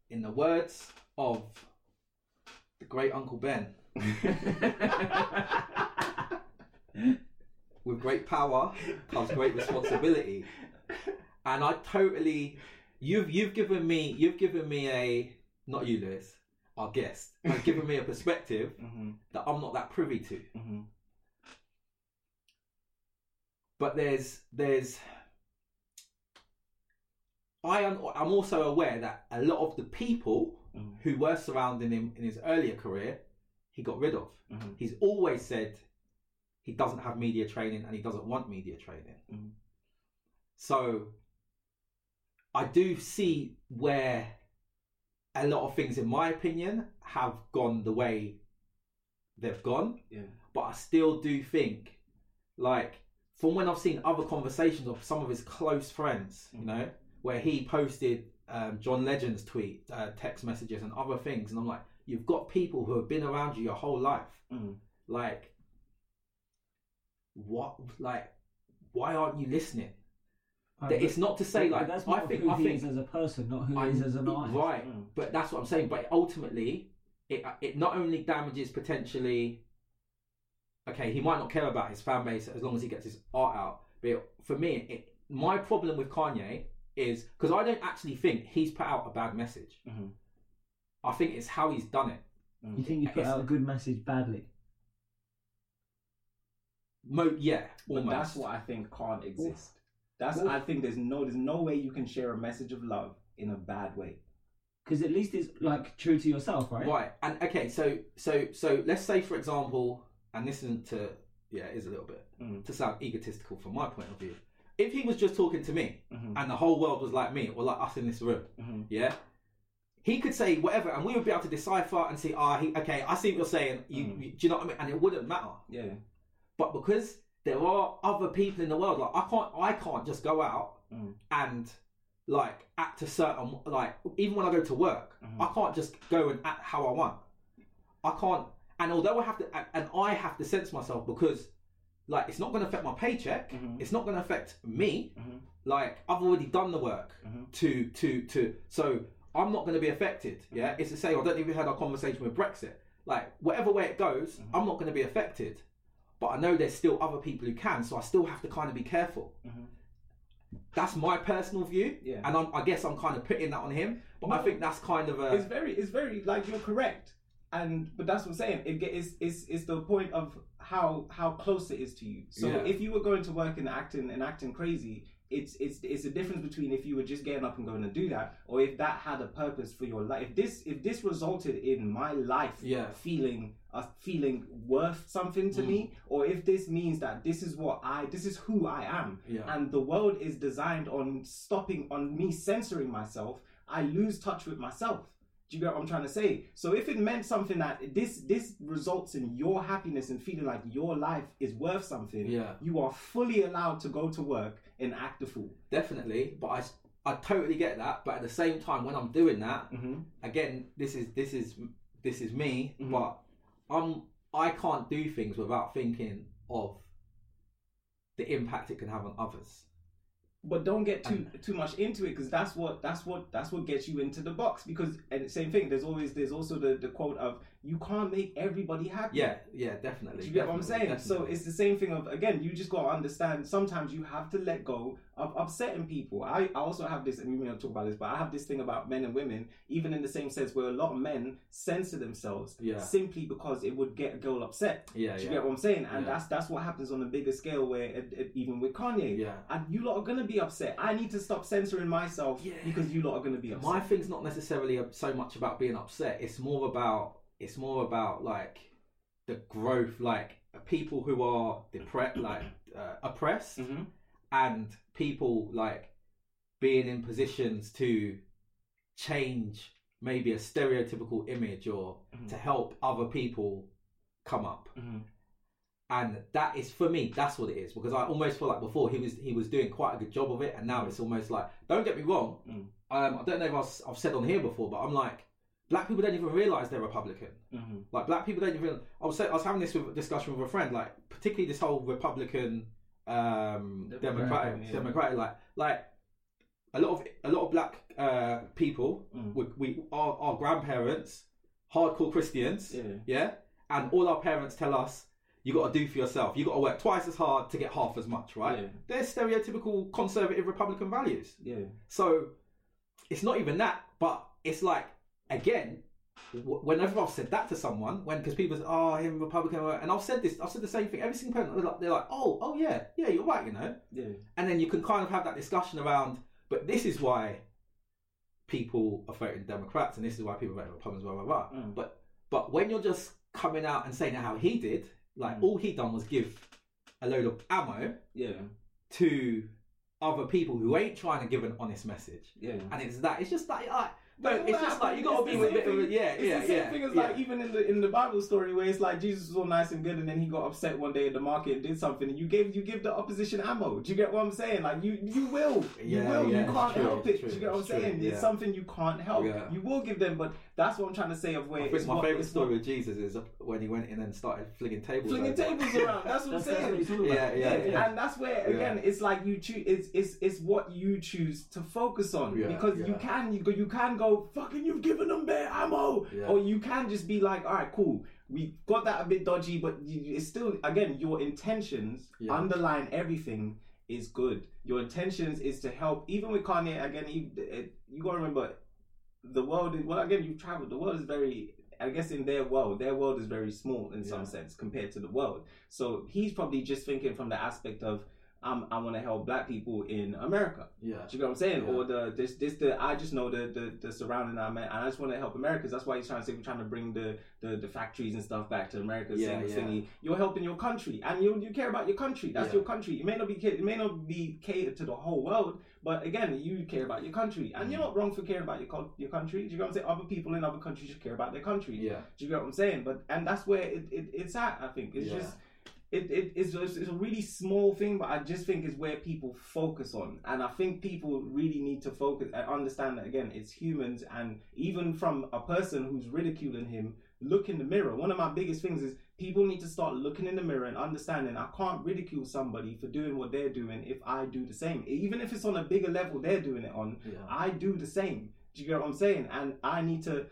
in the words of the great Uncle Ben, with great power comes great responsibility. And I totally you've you've given me you've given me a not you Lewis, our guest, have given me a perspective hmm that I'm not that privy to. hmm but there's there's I am I'm also aware that a lot of the people Mhm. who were surrounding him in his earlier career, he got rid of. Mhm. He's always said he doesn't have media training and he doesn't want media training. Mhm. So I do see where a lot of things, in my opinion, have gone the way they've gone yeah but I still do think, like, from when I've seen other conversations of some of his close friends, you know, where he posted um, John Legend's tweet, uh, text messages, and other things, and I'm like, you've got people who have been around you your whole life, Mhm. like, what, like, why aren't you listening? Right, it's not to say like that's I more think who I he think is as a person, not who I'm- is as an artist. Right, Mm. but that's what I'm saying. But ultimately, it it not only damages potentially. Okay, he might not care about his fan base as long as he gets his art out. But for me, it, my problem with Kanye is because I don't actually think he's put out a bad message. Mhm. I think it's how he's done it. You think you put out a good message badly? Mo- yeah, But that's what I think can't exist. That's Well- I think there's no there's no way you can share a message of love in a bad way. Because at least it's like true to yourself, right? Right. And okay, so so so let's say for example, and this isn't to yeah, it is a little bit Mm. to sound egotistical from my point of view. If he was just talking to me Mhm. and the whole world was like me or like us in this room, Mhm. yeah, he could say whatever, and we would be able to decipher and see, ah, he okay, I see what you're saying. You, Mm. you- do you know what I mean? And it wouldn't matter. Yeah. But because there are other people in the world, like I can't, I can't just go out Mm. and like act a certain like even when I go to work, Mhm. I can't just go and act how I want. I can't, and although I have to, and I have to sense myself because like it's not going to affect my paycheck. Mhm. It's not going to affect me. Mhm. Like I've already done the work Mhm. to to to so I'm not going to be affected. Yeah, it's the same. I don't even had our conversation with Brexit. Like whatever way it goes, Mhm. I'm not going to be affected. But I know there's still other people who can, so I still have to kind of be careful. Mhm. That's my personal view, Yeah. and I'm, I guess I'm kind of putting that on him. But I think that's kind of a. it's very it's very like you're correct and but that's what i'm saying it is is the point of how how close it is to you so Yeah. if you were going to work and acting and acting crazy it's it's it's a difference between if you were just getting up and going to do that or if that had a purpose for your life if this if this resulted in my life Yeah. feeling uh, feeling worth something to Mm. me or if this means that this is what i this is who i am yeah. and the world is designed on stopping on me censoring myself i lose touch with myself do you get what i'm trying to say so if it meant something that this this results in your happiness and feeling like your life is worth something Yeah. you are fully allowed to go to work and act a fool definitely. But I I totally get that. But at the same time, when I'm doing that, mm-hmm. again, this is this is this is me, Mhm. but I'm I can't do things without thinking of the impact it can have on others. But don't get too mm. too much into it because that's what that's what that's what gets you into the box because and same thing there's always there's also the, the quote of you can't make everybody happy Yeah, yeah, definitely. Do you get what I'm definitely, saying? So it's the same thing of again, you just gotta understand sometimes you have to let go of upsetting people. I, I also have this and we may not talk about this, but I have this thing about men and women, even in the same sense where a lot of men censor themselves Yeah. simply because it would get a girl upset. yeah, Do you yeah, get what I'm saying? And Yeah. that's that's what happens on a bigger scale where it, it- even with Kanye. yeah. And you lot are gonna be upset. I need to stop censoring myself Yeah. because you lot are gonna be upset. My thing's not necessarily uh, so much about being upset. It's more about it's more about like the growth, like people who are depressed, like uh, oppressed, Mhm. and people like being in positions to change maybe a stereotypical image or Mhm. to help other people come up. Mhm. And that is for me. That's what it is because I almost feel like before he was he was doing quite a good job of it, and now it's almost like don't get me wrong. Mm. Um, I don't know if I've, I've said on here before, but I'm like black people don't even realize they're Republican. Mhm. Like black people don't even. I was I was having this with, discussion with a friend, like particularly this whole Republican, um, Democratic, Democratic, yeah. Democratic, like like a lot of a lot of black uh, people. Mm. We, we our, our grandparents, hardcore Christians, Yeah. yeah, and all our parents tell us. You got to do for yourself. You got to work twice as hard to get half as much, right? Yeah. They're stereotypical conservative Republican values. Yeah. So it's not even that, but it's like again, whenever I've said that to someone, when because people say, "Oh, him Republican," and I've said this, I've said the same thing. Every single person, they're like, they're like, "Oh, oh yeah, yeah, you're right," you know. Yeah. And then you can kind of have that discussion around, but this is why people are voting Democrats, and this is why people vote Republicans, blah blah blah. Mm. But but when you're just coming out and saying how he did, like Mm. all he done was give a load of ammo Yeah. to other people who ain't trying to give an honest message. Yeah. And it's that. It's just like, like But it's just like you got to be with bit of yeah, It's yeah, the same yeah. thing as yeah. like even in the in the Bible story where it's like Jesus was all nice and good and then he got upset one day in the market and did something and you gave you give the opposition ammo. Do you get what I'm saying? Like you you will. You Yeah, will. you can't true, help it. true, Do you get what I'm true, saying? yeah. It's something you can't help. You will give them, but that's what I'm trying to say of where I it's think my what- favorite it's story what- with Jesus is when he went in and started flinging tables. flinging over. tables around. That's what I'm That's, that's what saying. he's Yeah, yeah, yeah. And that's where again it's like you choose it's, it's it's what you choose to focus on Yeah, because you can you go you can go fucking you've given them bare ammo Yeah. or you can just be like all right cool we got that a bit dodgy but it's still again your intentions Yeah. underline everything is good. Your intentions is to help. Even with Kanye, again, you, it, you gotta remember, the world is well. Again, you've traveled. The world is very. I guess in their world, their world is very small in some sense compared to the world. So he's probably just thinking from the aspect of, um, I want to help black people in America. Yeah. Do you know what I'm saying? Yeah. Or the this this the I just know the the, the surrounding I'm at, and I just want to help America. That's why he's trying to say we're trying to bring the, the, the factories and stuff back to America. Yeah, saying, yeah. You're helping your country, and you you care about your country. That's Yeah. your country. It may not be it may not be catered to the whole world, but again, you care about your country, and you're Mm. not wrong for caring about your cul- your country. Do you know what I'm saying? Other people in other countries should care about their country. Yeah. Do you get what I'm saying? But and that's where it, it it's at. I think it's Yeah. just it, it it's, just- it's a really small thing, but I just think it's where people focus on, and I think people really need to focus and understand that again, it's humans, and even from a person who's ridiculing him, look in the mirror. One of my biggest things is people need to start looking in the mirror and understanding I can't ridicule somebody for doing what they're doing if I do the same, even if it's on a bigger level they're doing it on. Yeah. I do the same. Do you get what I'm saying? And I need to,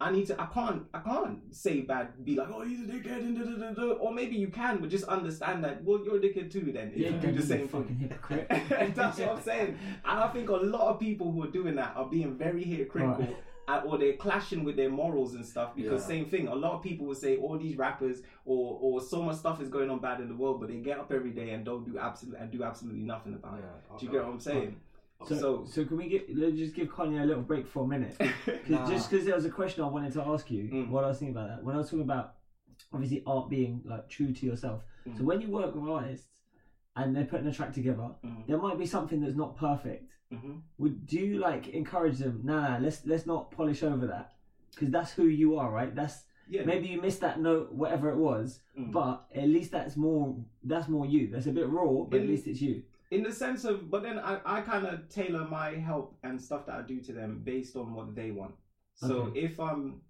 I need to. I can't. I can't say bad. Be like, oh, he's a dickhead, and da, da, da, da. or maybe you can, but just understand that. Well, you're a dickhead too. Then if Yeah, you do the same fucking hypocrite. That's what I'm saying. And I think a lot of people who are doing that are being very hypocritical. Right. Or they're clashing with their morals and stuff because Yeah. same thing. A lot of people will say all these rappers or or so much stuff is going on bad in the world, but they get up every day and don't do absolutely and do absolutely nothing about it. Do you get what I'm saying? So, So- so, can we get let's just give Kanye a little break for a minute? 'Cause- Nah. Just because there was a question I wanted to ask you, Mm. what I was thinking about that when I was talking about obviously art being like true to yourself. So Mm. when you work with artists and they're putting a track together, Mhm. there might be something that's not perfect. Mhm. Would do you like encourage them? Nah, let's let's not polish over that because that's who you are, right? That's Yeah. maybe you missed that note, whatever it was, Mm. but at least that's more that's more you. That's a bit raw, but at least it's you. in the sense of but then i, I kind of tailor my help and stuff that i do to them based on what they want so Okay. if um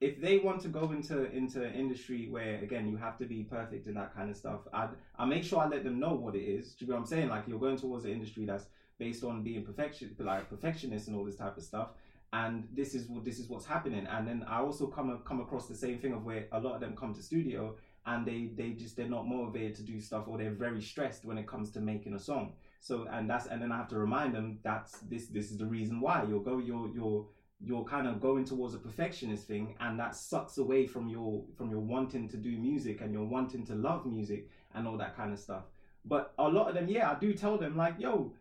if they want to go into into an industry where again you have to be perfect and that kind of stuff i i make sure i let them know what it is do you know what i'm saying like you're going towards an industry that's based on being perfection like perfectionist and all this type of stuff. And this is what this is what's happening. And then i also come come across the same thing of where a lot of them come to studio and they they just they're not motivated to do stuff or they're very stressed when it comes to making a song. So and that's and then i have to remind them that's this this is the reason why you'll go you're you're you're kind of going towards a perfectionist thing and that sucks away from your from your wanting to do music and your wanting to love music and all that kind of stuff. But a lot of them yeah i do tell them like yo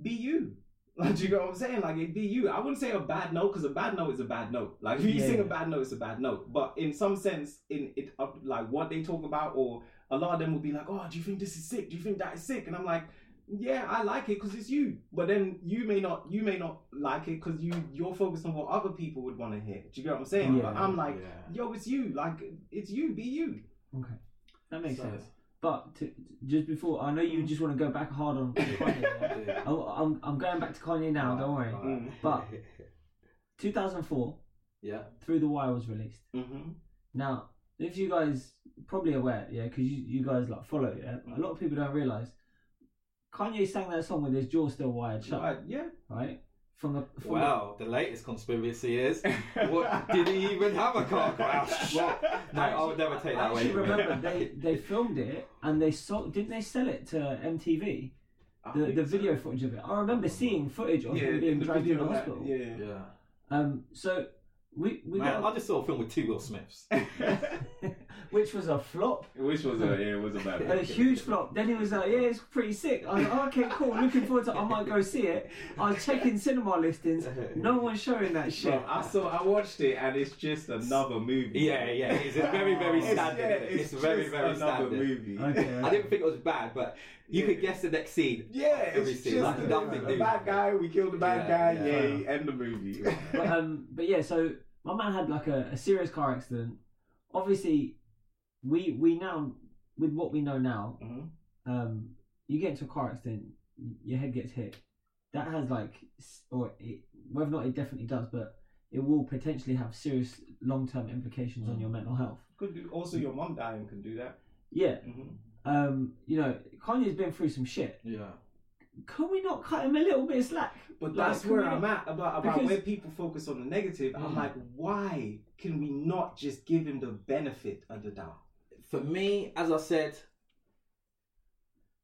be you like, do you get what I'm saying? Like, it be you. I wouldn't say a bad note because a bad note is a bad note. Like, if you Yeah. sing a bad note, it's a bad note. But in some sense, in it, uh, like what they talk about, or a lot of them will be like, "Oh, do you think this is sick? Do you think that is sick?" And I'm like, "Yeah, I like it because it's you." But then you may not, you may not like it because you you're focused on what other people would want to hear. Do you get what I'm saying? Yeah. But I'm like, Yeah. "Yo, it's you. Like, it's you. Be you." Okay, that makes So- sense. But to, just before, I know you just want to go back hard on Kanye. yeah? Yeah. Oh, I'm I'm going back to Kanye now. Don't worry. Mm. But- 2004, yeah, Through the Wire was released. Mm-hmm. Now, if you guys probably aware, yeah, because you, you guys like follow, yeah, a lot of people don't realize Kanye sang that song with his jaw still wired shut, Right, yeah. right? From the from Wow, the latest conspiracy is what did he even have a car crash? Well, no, I would never take I that away actually from remember they they filmed it and they sold. Didn't they sell it to MTV? I The think the so. video footage of it. I remember seeing footage of yeah, him being in dragged to video the that- hospital. Yeah. Yeah, Um. So we we man, I just saw a film with two Will Smiths. which was a flop. Which was a yeah, it was a bad A huge flop. Then he was like, "Yeah, it's pretty sick." I was like, oh, "Okay, cool. Looking forward to. I might go see it." I was checking cinema listings. No one's showing that shit. Bro, I saw, I watched it, and it's just another movie. Yeah, yeah, it's a very, very It's, standard. yeah, it's, it's very, just very another standard. movie. Okay. I didn't think it was bad, but you Yeah. could guess the next scene. Yeah, Every it's scene, just like, nothing a new. bad guy. We killed the bad Yeah, guy. yeah. Yay! End the movie. But um, but yeah. So my man had like a, a serious car accident. Obviously, we we now with what we know now, Mhm. um, you get into a car accident, your head gets hit. That has like, or it, whether or not it definitely does, but it will potentially have serious long term implications on Mm. your mental health. Could do. Also, your mom dying can do that. Yeah. hmm Um, you know, Kanye's been through some shit. Yeah. Can we not cut him a little bit of slack? But Like, that's where I'm not- at about about Because- where people focus on the negative. I'm Mm. like, why can we not just give him the benefit of the doubt? For me, as I said,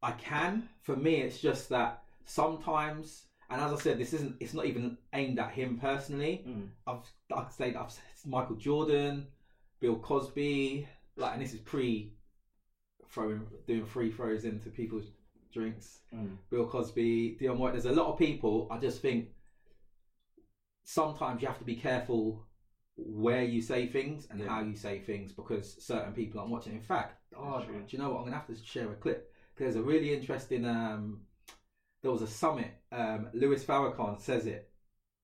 I can. For me, it's just that sometimes, and as I said, this isn't. It's not even aimed at him personally. Mm. I've like I say, I've said Michael Jordan, Bill Cosby, like, and this is pre throwing doing free throws into people's drinks. Mm. Bill Cosby, Dion White. There's a lot of people. I just think sometimes you have to be careful where you say things and Yeah. how you say things because certain people aren't watching. In fact, oh, true. do you know what? I'm gonna have to share a clip. There's a really interesting. Um, there was a summit. Um, Louis Farrakhan says it,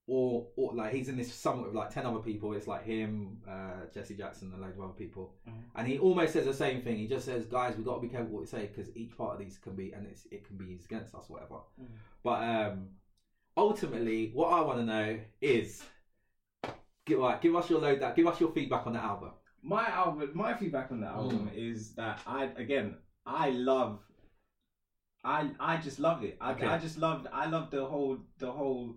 or, or like he's in this summit with like ten other people. It's like him, uh, Jesse Jackson, and a load of other people, Mhm. and he almost says the same thing. He just says, "Guys, we have got to be careful what we say because each part of these can be, and it's, it can be used against us, whatever." Mhm. But um, ultimately, what I want to know is, give like, give us your load that, give us your feedback on the album. my album my feedback on the album is that i again i love i i just love it i, Okay. I just love i love the whole the whole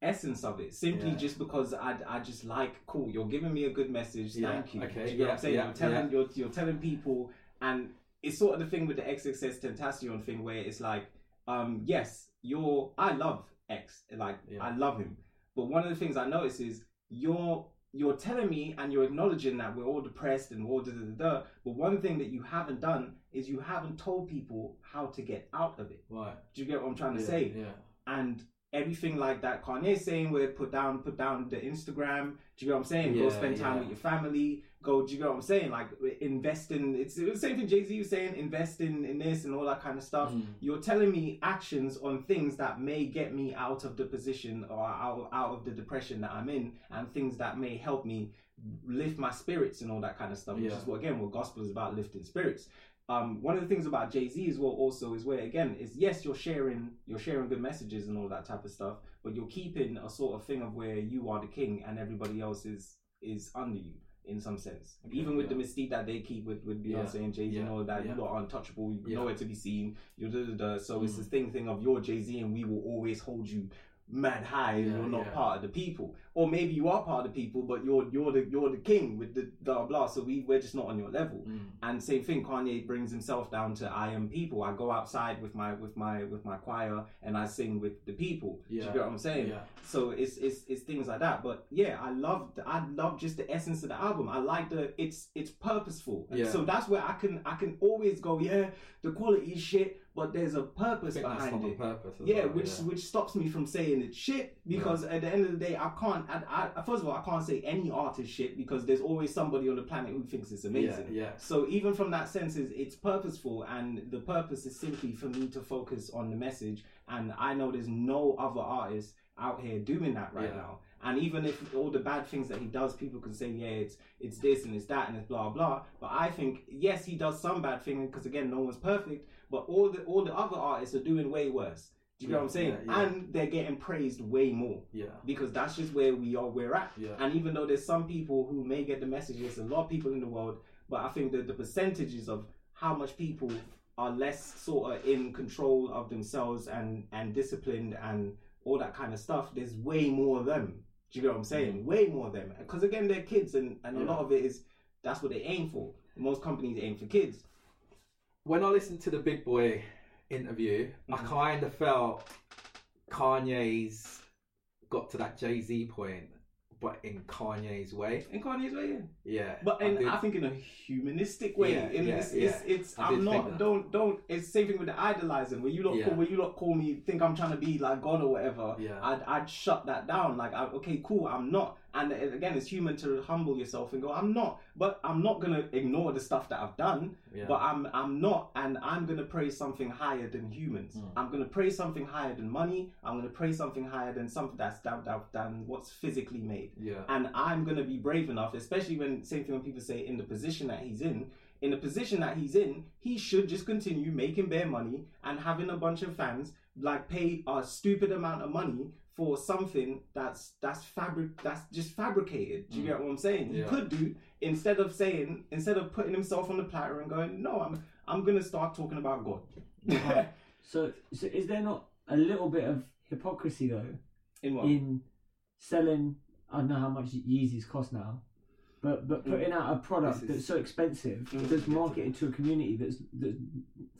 essence of it simply Yeah. just because I, I just like cool you're giving me a good message Yeah, thank you okay, Do you know what yeah, i'm saying yeah, you're telling yeah. you're, you're telling people and it's sort of the thing with the XXXTentacion thing where it's like um yes you're i love x like Yeah. i love him but one of the things i notice is you're you're telling me and you're acknowledging that we're all depressed and we're all da da da da. But one thing that you haven't done is you haven't told people how to get out of it. Right. Do you get what I'm trying to yeah, say? Yeah. And everything like that Kanye saying where put down put down the Instagram. Do you get what I'm saying? go spend time yeah. with your family. Go. Do you get what I'm saying? Like invest in. It's the same thing Jay Z was saying. Invest in in this and all that kind of stuff. Mm. You're telling me actions on things that may get me out of the position or out, out of the depression that I'm in, and things that may help me lift my spirits and all that kind of stuff. Which Yeah. is what again, what gospel is about, lifting spirits. Um, one of the things about Jay Z as well, also, is where again is yes, you're sharing you're sharing good messages and all that type of stuff, but you're keeping a sort of thing of where you are the king and everybody else is is under you in some sense. Okay, Even with yeah. the mystique that they keep with with Beyonce and Jay Z and yeah, all that, yeah. you are untouchable, you Yeah. nowhere to be seen. You're da, da, da. So it's Mm. this thing thing of you're Jay Z and we will always hold you mad high and Yeah, you're not yeah. part of the people. Or maybe you are part of the people, but you're you're the you're the king with the blah blah. So we we're just not on your level. Mm. And same thing, Kanye brings himself down to I am people. I go outside with my with my with my choir and I sing with the people. Do you get what I'm saying? Yeah. So it's it's it's things like that. But yeah, I love I love just the essence of the album. I like the it's it's purposeful. Yeah. So that's where I can I can always go, yeah, the quality is shit, but there's a purpose behind it. purpose. Yeah, well, which yeah. which stops me from saying it's shit because at the end of the day, I can't. I, I, first of all, I can't say any art is shit because there's always somebody on the planet who thinks it's amazing. Yeah, yeah. So even from that sense, is it's purposeful, and the purpose is simply for me to focus on the message. And I know there's no other artist out here doing that right Yeah. now. And even if all the bad things that he does, people can say, yeah, it's it's this and it's that and it's blah blah. But I think yes, he does some bad things because again, no one's perfect. But all the all the other artists are doing way worse. Do you get Yeah, what I'm saying? yeah, yeah. And they're getting praised way more Yeah. because that's just where we are. We're at. Yeah. And even though there's some people who may get the messages, a lot of people in the world, but I think that the percentages of how much people are less sort of in control of themselves and and disciplined and all that kind of stuff. There's way more of them. Do you get what I'm saying? Way more of them. Because again, they're kids, and and a Mm. Lot of it is that's what they aim for. Most companies aim for kids. When I listened to the Big Boy interview, I Mhm. kind of felt Kanye's got to that Jay Z point, but in Kanye's way. In Kanye's way, yeah. Yeah, But in, did- I, think in a humanistic way. Yeah, in yeah, it's, yeah. it's, it's I I'm not don't don't it's same thing with the idolizing where you lot Yeah. call where you lot call me think I'm trying to be like God or whatever. Yeah. I'd I'd shut that down. Like I, okay, cool, I'm not. And again, it's human to humble yourself and go, I'm not. But I'm not gonna ignore the stuff that I've done. yeah. But I'm I'm not, and I'm gonna praise something higher than humans. Mm. I'm gonna praise something higher than money. I'm gonna praise something higher than something that's down down than what's physically made yeah, and I'm gonna be brave enough, especially when same thing when people say in the position that he's in. In the position that he's in, he should just continue making bare money and having a bunch of fans like pay a stupid amount of money for something that's that's fabric that's just fabricated. Do you Mm. get what I'm saying? He could do instead of saying instead of putting himself on the platter and going, no, I'm I'm gonna start talking about God. Right. So, so is there not a little bit of hypocrisy though in what? in selling? I don't know how much Yeezys cost now, But but putting out a product is- that's so expensive Mm. that's marketed to a community that's that's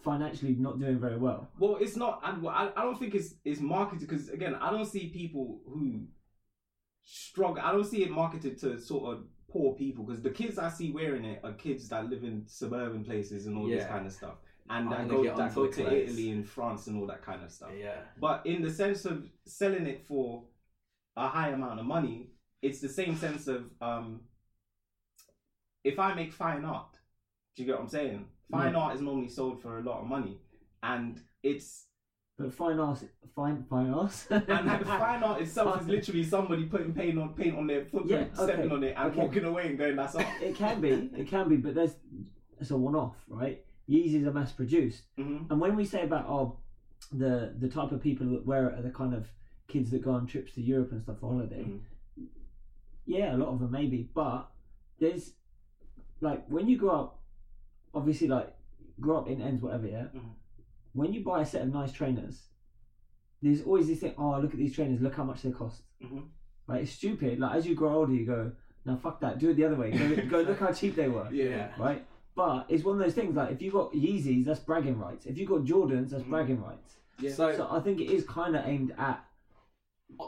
financially not doing very well. Well, it's not. I, I don't think it's it's marketed because again, I don't see people who struggle. I don't see it marketed to sort of poor people because the kids I see wearing it are kids that live in suburban places and all this kind of stuff, and that go that go to. Italy and France and all that kind of stuff. Yeah. But in the sense of selling it for a high amount of money, it's the same sense of um, if I make fine art, do you get what I'm saying? Fine art is normally sold for a lot of money, and it's But fine art, fine fine arts. and fine art itself is literally somebody putting paint on paint on their footprint, Yeah, okay, stepping on it, and okay. walking away and going, "That's art." it can be, it can be, but there's it's a one-off, right? Yeezys are mass-produced, hmm and when we say about oh, the the type of people that wear it are the kind of kids that go on trips to Europe and stuff for holiday. Mhm. Yeah, a lot of them maybe, but there's like when you grow up, obviously like grow up in ends whatever, yeah. Mhm. When you buy a set of nice trainers, there's always this thing. Oh, look at these trainers. Look how much they cost. Mhm. Right? It's stupid. Like as you grow older, you go, now fuck that. Do it the other way. Go, go look how cheap they were. Yeah. Right? But it's one of those things. Like if you got Yeezys, that's bragging rights. If you got Jordans, that's Mhm. bragging rights. Yeah. So, So I think it is kind of aimed at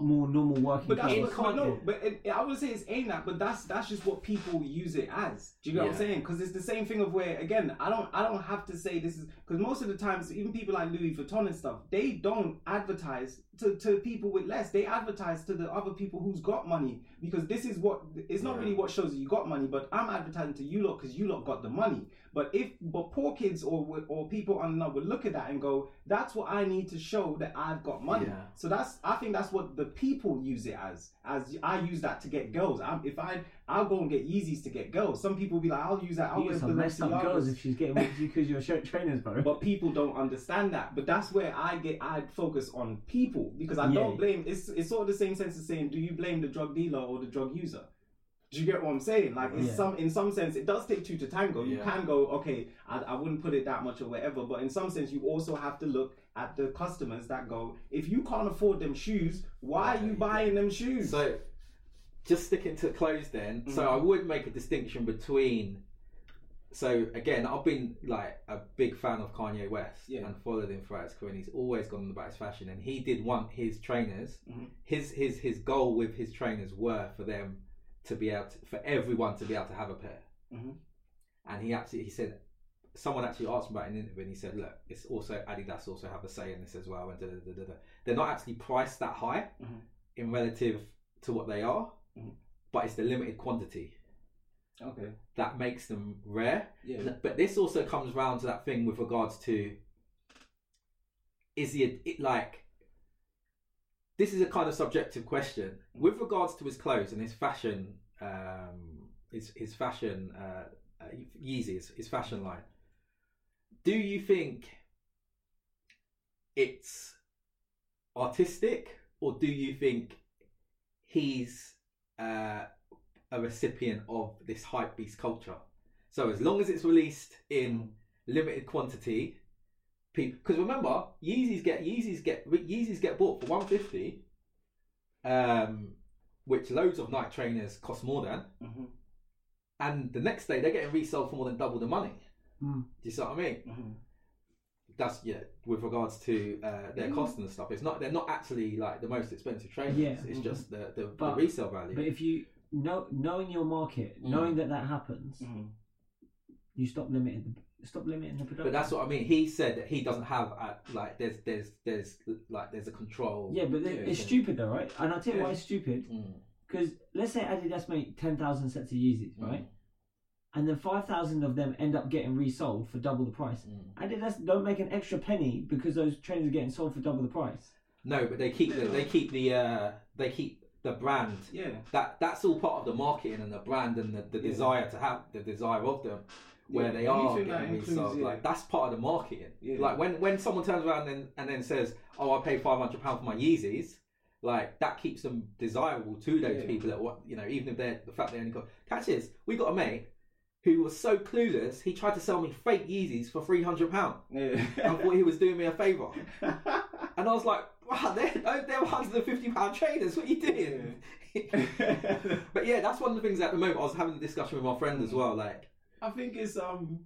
more normal working But that's class. what, but can't no, but it, I would say it's aimed at, but that's that's just what people use it as. Do you get what I'm saying? Because it's the same thing of where again, I don't I don't have to say this is because most of the times even people like Louis Vuitton and stuff, they don't advertise to, to people with less. They advertise to the other people who's got money because this is what it's not Yeah. really what shows that you got money, but I'm advertising to you lot because you lot got the money. But if but poor kids or or people on the would look at that and go, that's what I need to show that I've got money. Yeah. So that's I think that's what the people use it as. As I use that to get girls. I'm, if I I'll go and get Yeezys to get girls. Some people be like, I'll use that. I'll you get some messed up girls if she's getting with you because you're shirt trainers, bro. But people don't understand that. But that's where I get I focus on people because I Yeah. don't blame. It's it's sort of the same sense as saying, do you blame the drug dealer or the drug user? Do you get what I'm saying? Like, in Yeah. some in some sense, it does take two to tango. You Yeah. can go, okay, I, I wouldn't put it that much or whatever. But in some sense, you also have to look at the customers that go, if you can't afford them shoes, why Yeah, are you you buying them shoes? so just sticking to clothes then. So Mhm. I would make a distinction between. So again, I've been like a big fan of Kanye West Yeah. and followed him throughout his career. And he's always gone on about his fashion, and he did want his trainers. Mhm. His his his goal with his trainers were for them to be able to, for everyone to be able to have a pair. Mhm. And he actually he said someone actually asked him about an interview and he said, look, it's also Adidas also have a say in this as well and da, da, da, da, they're not actually priced that high Mhm. in relative to what they are, Mhm. but it's the limited quantity Okay. that makes them rare. Yeah. But this also comes round to that thing with regards to is he a, it like this is a kind of subjective question. With regards to his clothes and his fashion um his his fashion uh, uh Yeezys his fashion line do you think it's artistic or do you think he's uh, a recipient of this hype beast culture? So as long as it's released in limited quantity people because remember Yeezys get Yeezys get Yeezys get bought for 150 um which loads of Nike trainers cost more than Mhm. and the next day they're getting resold for more than double the money Mm. do you see what I mean Mhm. that's yeah with regards to uh, their Mm. cost and stuff it's not they're not actually like the most expensive trainers Yeah. it's just the, the, But- the resale value But if you know knowing your market, Mm. knowing that that happens, Mhm. you stop limiting the stop limiting the production. but that's what I mean he said that he doesn't have uh, like there's there's there's like there's a control yeah, but Yeah, it's yeah. stupid though, right? And I'll tell you why it's stupid. Mm. Because let's say Adidas make ten thousand sets of Yeezys, Mm. right? And then five thousand of them end up getting resold for double the price. Mm. Adidas don't make an extra penny because those trainers are getting sold for double the price. No, but they keep the, they keep the uh, they keep the brand. Yeah. That that's all part of the marketing and the brand and the, the Yeah. desire to have the desire of them where Yeah, they are getting includes, resold. yeah. Like that's part of the marketing. Yeah. Like when when someone turns around and and then says, "Oh, I paid five hundred pound for my Yeezys," like that keeps them desirable to those people. That what you know, even if they're the fact they only got catch this. We got a mate who was so clueless. He tried to sell me fake Yeezys for three hundred pound. Yeah. I thought he was doing me a favour. And I was like, wow, they're, they're 150 pound trainers. What are you doing? but yeah, that's one of the things at the moment. I was having a discussion with my friend as well. Like, I think it's um,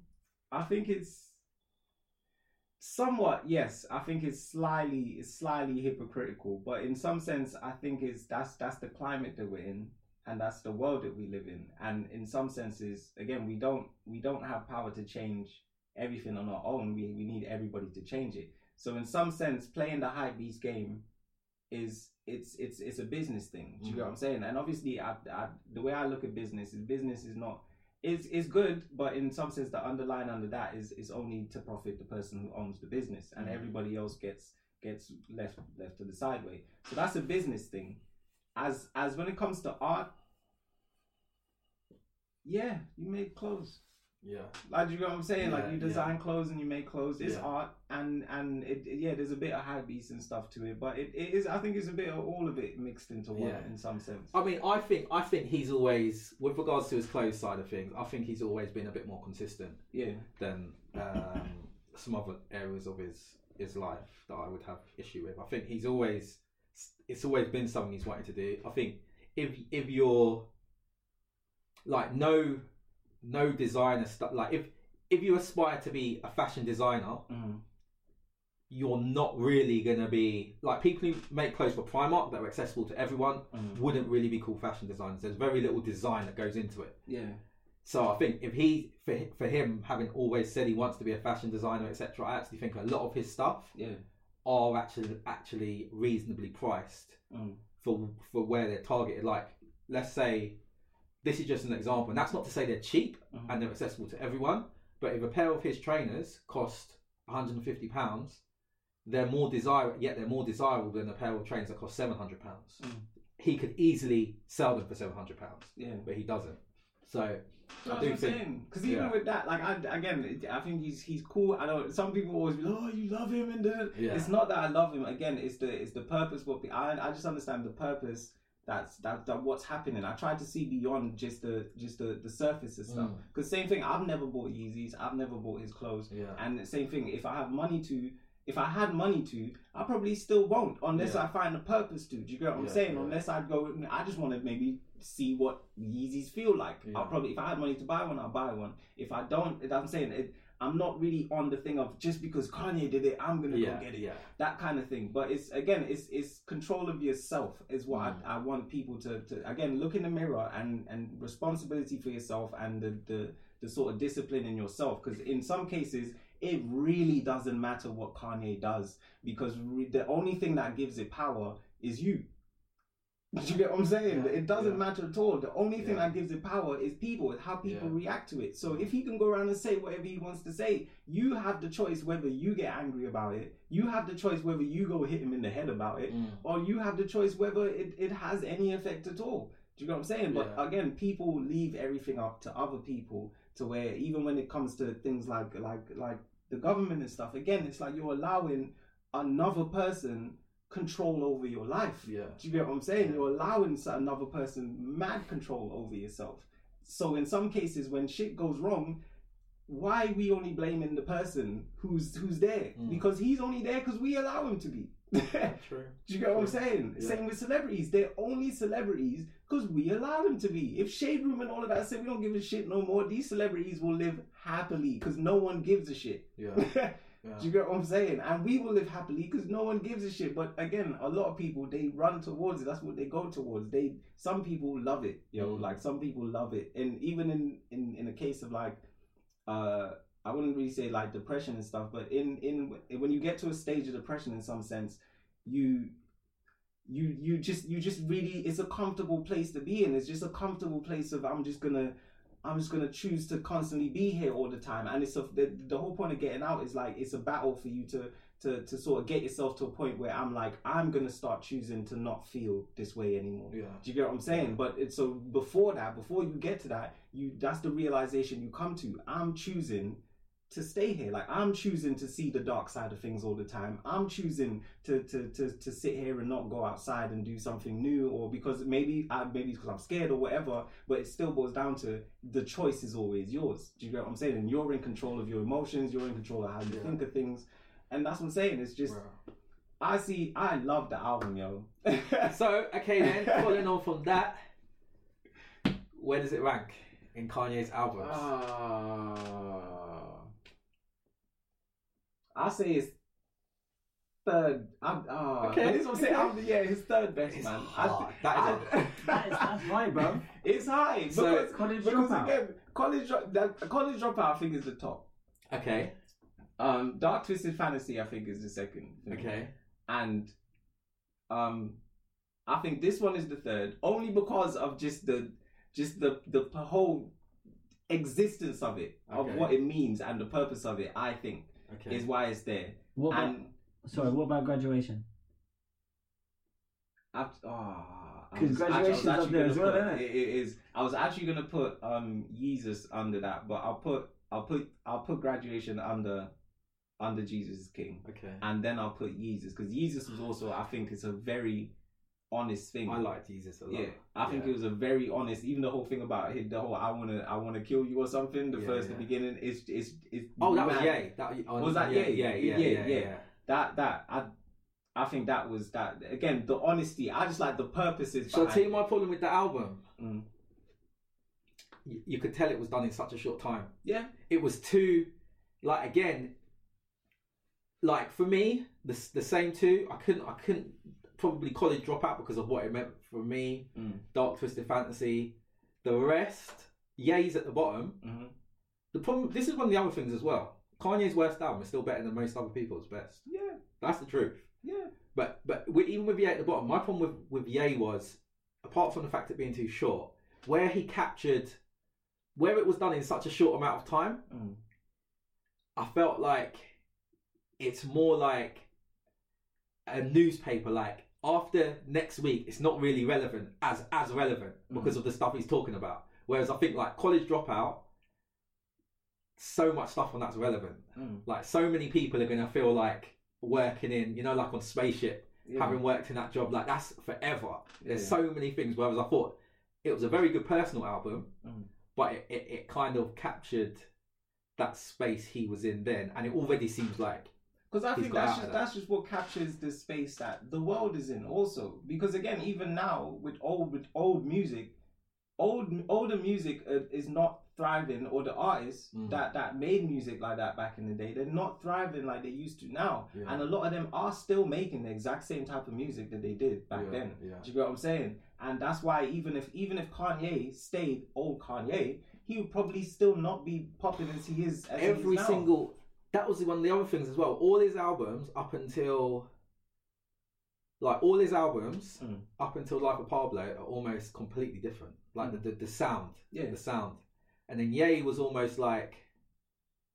I think it's somewhat yes. I think it's slightly it's slightly hypocritical, but in some sense, I think it's that's that's the climate that we're in, and that's the world that we live in. And in some senses, again, we don't we don't have power to change everything on our own. We we need everybody to change it. So in some sense, playing the hype beast game is it's it's it's a business thing. Do you mm. get what I'm saying? And obviously, I, I, the way I look at business is business is not it's it's good, but in some sense, the underline under that is is only to profit the person who owns the business, and mm. everybody else gets gets left left to the sideway. So that's a business thing. As as when it comes to art, yeah, you make clothes. Yeah. Like you know what I'm saying? Yeah, like you design yeah. clothes and you make clothes. It's yeah. art and and it, yeah, there's a bit of beast and stuff to it, but it, it is I think it's a bit of all of it mixed into one in some sense. I mean, I think I think he's always with regards to his clothes side of things, I think he's always been a bit more consistent. Yeah. Than um, some other areas of his his life that I would have issue with. I think he's always it's always been something he's wanted to do. I think if if you're like no no designer stuff. Like if if you aspire to be a fashion designer, mm. you're not really gonna be like people who make clothes for Primark that are accessible to everyone mm. wouldn't really be called fashion designers. There's very little design that goes into it. Yeah. So I think if he for for him having always said he wants to be a fashion designer, etc., I actually think a lot of his stuff yeah. are actually actually reasonably priced mm. for for where they're targeted. Like let's say this is just an example, and that's not to say they're cheap mm-hmm. and they're accessible to everyone. But if a pair of his trainers cost 150 pounds, they're more desirable. Yet they're more desirable than a pair of trainers that cost 700 pounds. Mm. He could easily sell them for 700 pounds. Yeah, but he doesn't. So I do think because even yeah. with that, like I again, I think he's he's cool. I know some people always be, like, oh, you love him, and the, yeah. it's not that I love him. Again, it's the it's the purpose. What I I just understand the purpose that's that, that what's happening. I tried to see beyond just the just the, the surface and stuff. Because mm. same thing, I've never bought Yeezys. I've never bought his clothes. Yeah. And same thing, if I have money to, if I had money to, I probably still won't unless yeah. I find a purpose to. Do you get what I'm yeah, saying? Yeah. Unless I'd go, I just want to maybe see what Yeezys feel like. I'll probably, if I had money to buy one, I'll buy one. If I don't, I'm saying it I'm not really on the thing of just because Kanye did it, I'm gonna yeah, go get it. Yeah. That kind of thing. But it's again, it's it's control of yourself is what mm. I, I, want people to, to again look in the mirror and and responsibility for yourself and the the, the sort of discipline in yourself. Because in some cases, it really doesn't matter what Kanye does because re- the only thing that gives it power is you. Do you get what I'm saying? Yeah, it doesn't yeah. matter at all. The only thing yeah. that gives it power is people, how people react to it. So if he can go around and say whatever he wants to say, you have the choice whether you get angry about it, you have the choice whether you go hit him in the head about it, mm. or you have the choice whether it, it has any effect at all. Do you get what I'm saying? But again, people leave everything up to other people to where even when it comes to things like like like the government and stuff, again, it's like you're allowing another person control over your life. Yeah. Do you get what I'm saying? Yeah. You're allowing another person mad control over yourself. So in some cases, when shit goes wrong, why are we only blaming the person who's who's there? Mm. Because he's only there because we allow him to be. True. Do you get what I'm saying? Yeah. Same with celebrities. They're only celebrities because we allow them to be. If Shade Room and all of that said we don't give a shit no more, these celebrities will live happily because no one gives a shit. Yeah. Yeah. Do you get what I'm saying? And we will live happily because no one gives a shit. But again, a lot of people they run towards it. That's what they go towards. They some people love it, yo. Mm. Like some people love it, and even in in in a case of like, uh, I wouldn't really say like depression and stuff, but in in when you get to a stage of depression, in some sense, you you you just you just really it's a comfortable place to be in. It's just a comfortable place of I'm just gonna I'm just gonna choose to constantly be here all the time. And it's a, the the whole point of getting out is like it's a battle for you to to to sort of get yourself to a point where I'm like I'm gonna start choosing to not feel this way anymore. Yeah. Do you get what I'm saying? But it's so before that, before you get to that, you that's the realization you come to. I'm choosing to stay here. Like I'm choosing to see the dark side of things all the time. I'm choosing to to to, to sit here and not go outside and do something new, or because maybe I, maybe because I'm scared or whatever. But it still boils down to the choice is always yours. Do you get what I'm saying? And you're in control of your emotions. You're in control of how you yeah. think of things, and that's what I'm saying. It's just. I see. I love the album, yo. So okay then, following on from that, where does it rank in Kanye's albums? Uh, I say it's third. I'm, uh, Okay, okay, this is what I'm saying. I'm, yeah, his third best It's man. hard. That is I- That is, that's high, bro. it's high So- because College because Dropout. again, college that, college dropout. I think is the top. okay, Um, Dark Twisted Fantasy. I think is the second. me. okay, and um I think this one is the third only because of just the just the the whole existence of it of what it means and the purpose of it I think okay. is why it's there What about, and sorry, what about graduation? after, oh, I 'Cause was- actually- I was up there as well, put- isn't it? it- it is I was actually gonna put um Yeezus under that but I'll put I'll put I'll put graduation under under Jesus King okay. and then I'll put Yeezus because Yeezus was also I think it's a very honest thing I like Yeezus a lot. Yeah, I think it was a very honest. Even the whole thing about it, the whole "I wanna, I wanna kill you" or something. The Yeah, first, yeah. the beginning, is is is. Oh, that was. Yay. That oh, Was that yeah, Ye? Yeah, yeah, Yeah, yeah, yeah. yeah. That that I, I think that was that again. The honesty. I just like the purposes. So I tell you my problem with the album. Mm. You, you could tell it was done in such a short time. Yeah. It was too, like again, like for me, the the same two. I couldn't, I couldn't probably college dropout because of what it meant for me. Mm. Dark Twisted Fantasy. The rest, Ye's at the bottom. hmm The problem. This is one of the other things as well. Kanye's worst album is still better than most other people's best. Yeah. That's the truth. Yeah. But but with, even with Ye at the bottom, my problem with with Ye was, apart from the fact it being too short, where he captured, where it was done in such a short amount of time, Mm. I felt like it's more like a newspaper. Like after next week, it's not really relevant as as relevant because of the stuff he's talking about. Whereas I think like College Dropout, so much stuff on that's relevant. Mm. Like so many people are gonna feel like working in, you know, like on spaceship Yeah. having worked in that job, like that's forever. There's Yeah. so many things. Whereas I thought it was a very good personal album, Mm. but it, it, it kind of captured that space he was in then, and it already seems like Because I He's think that's just that. that's just what captures the space that the world is in. Also, because again, even now with old with old music, old older music uh, is not thriving, or the artists Mm. that that made music like that back in the day, they're not thriving like they used to now. Yeah. And a lot of them are still making the exact same type of music that they did back Yeah, then. yeah. Do you get what I'm saying? And that's why even if even if Kanye stayed old Kanye, he would probably still not be popular as he is. As he is every single. That was one of the other things as well. All his albums up until, like all his albums Mm. up until Life of Pablo are almost completely different. Like the, the the sound, Yeah. the sound, and then Ye was almost like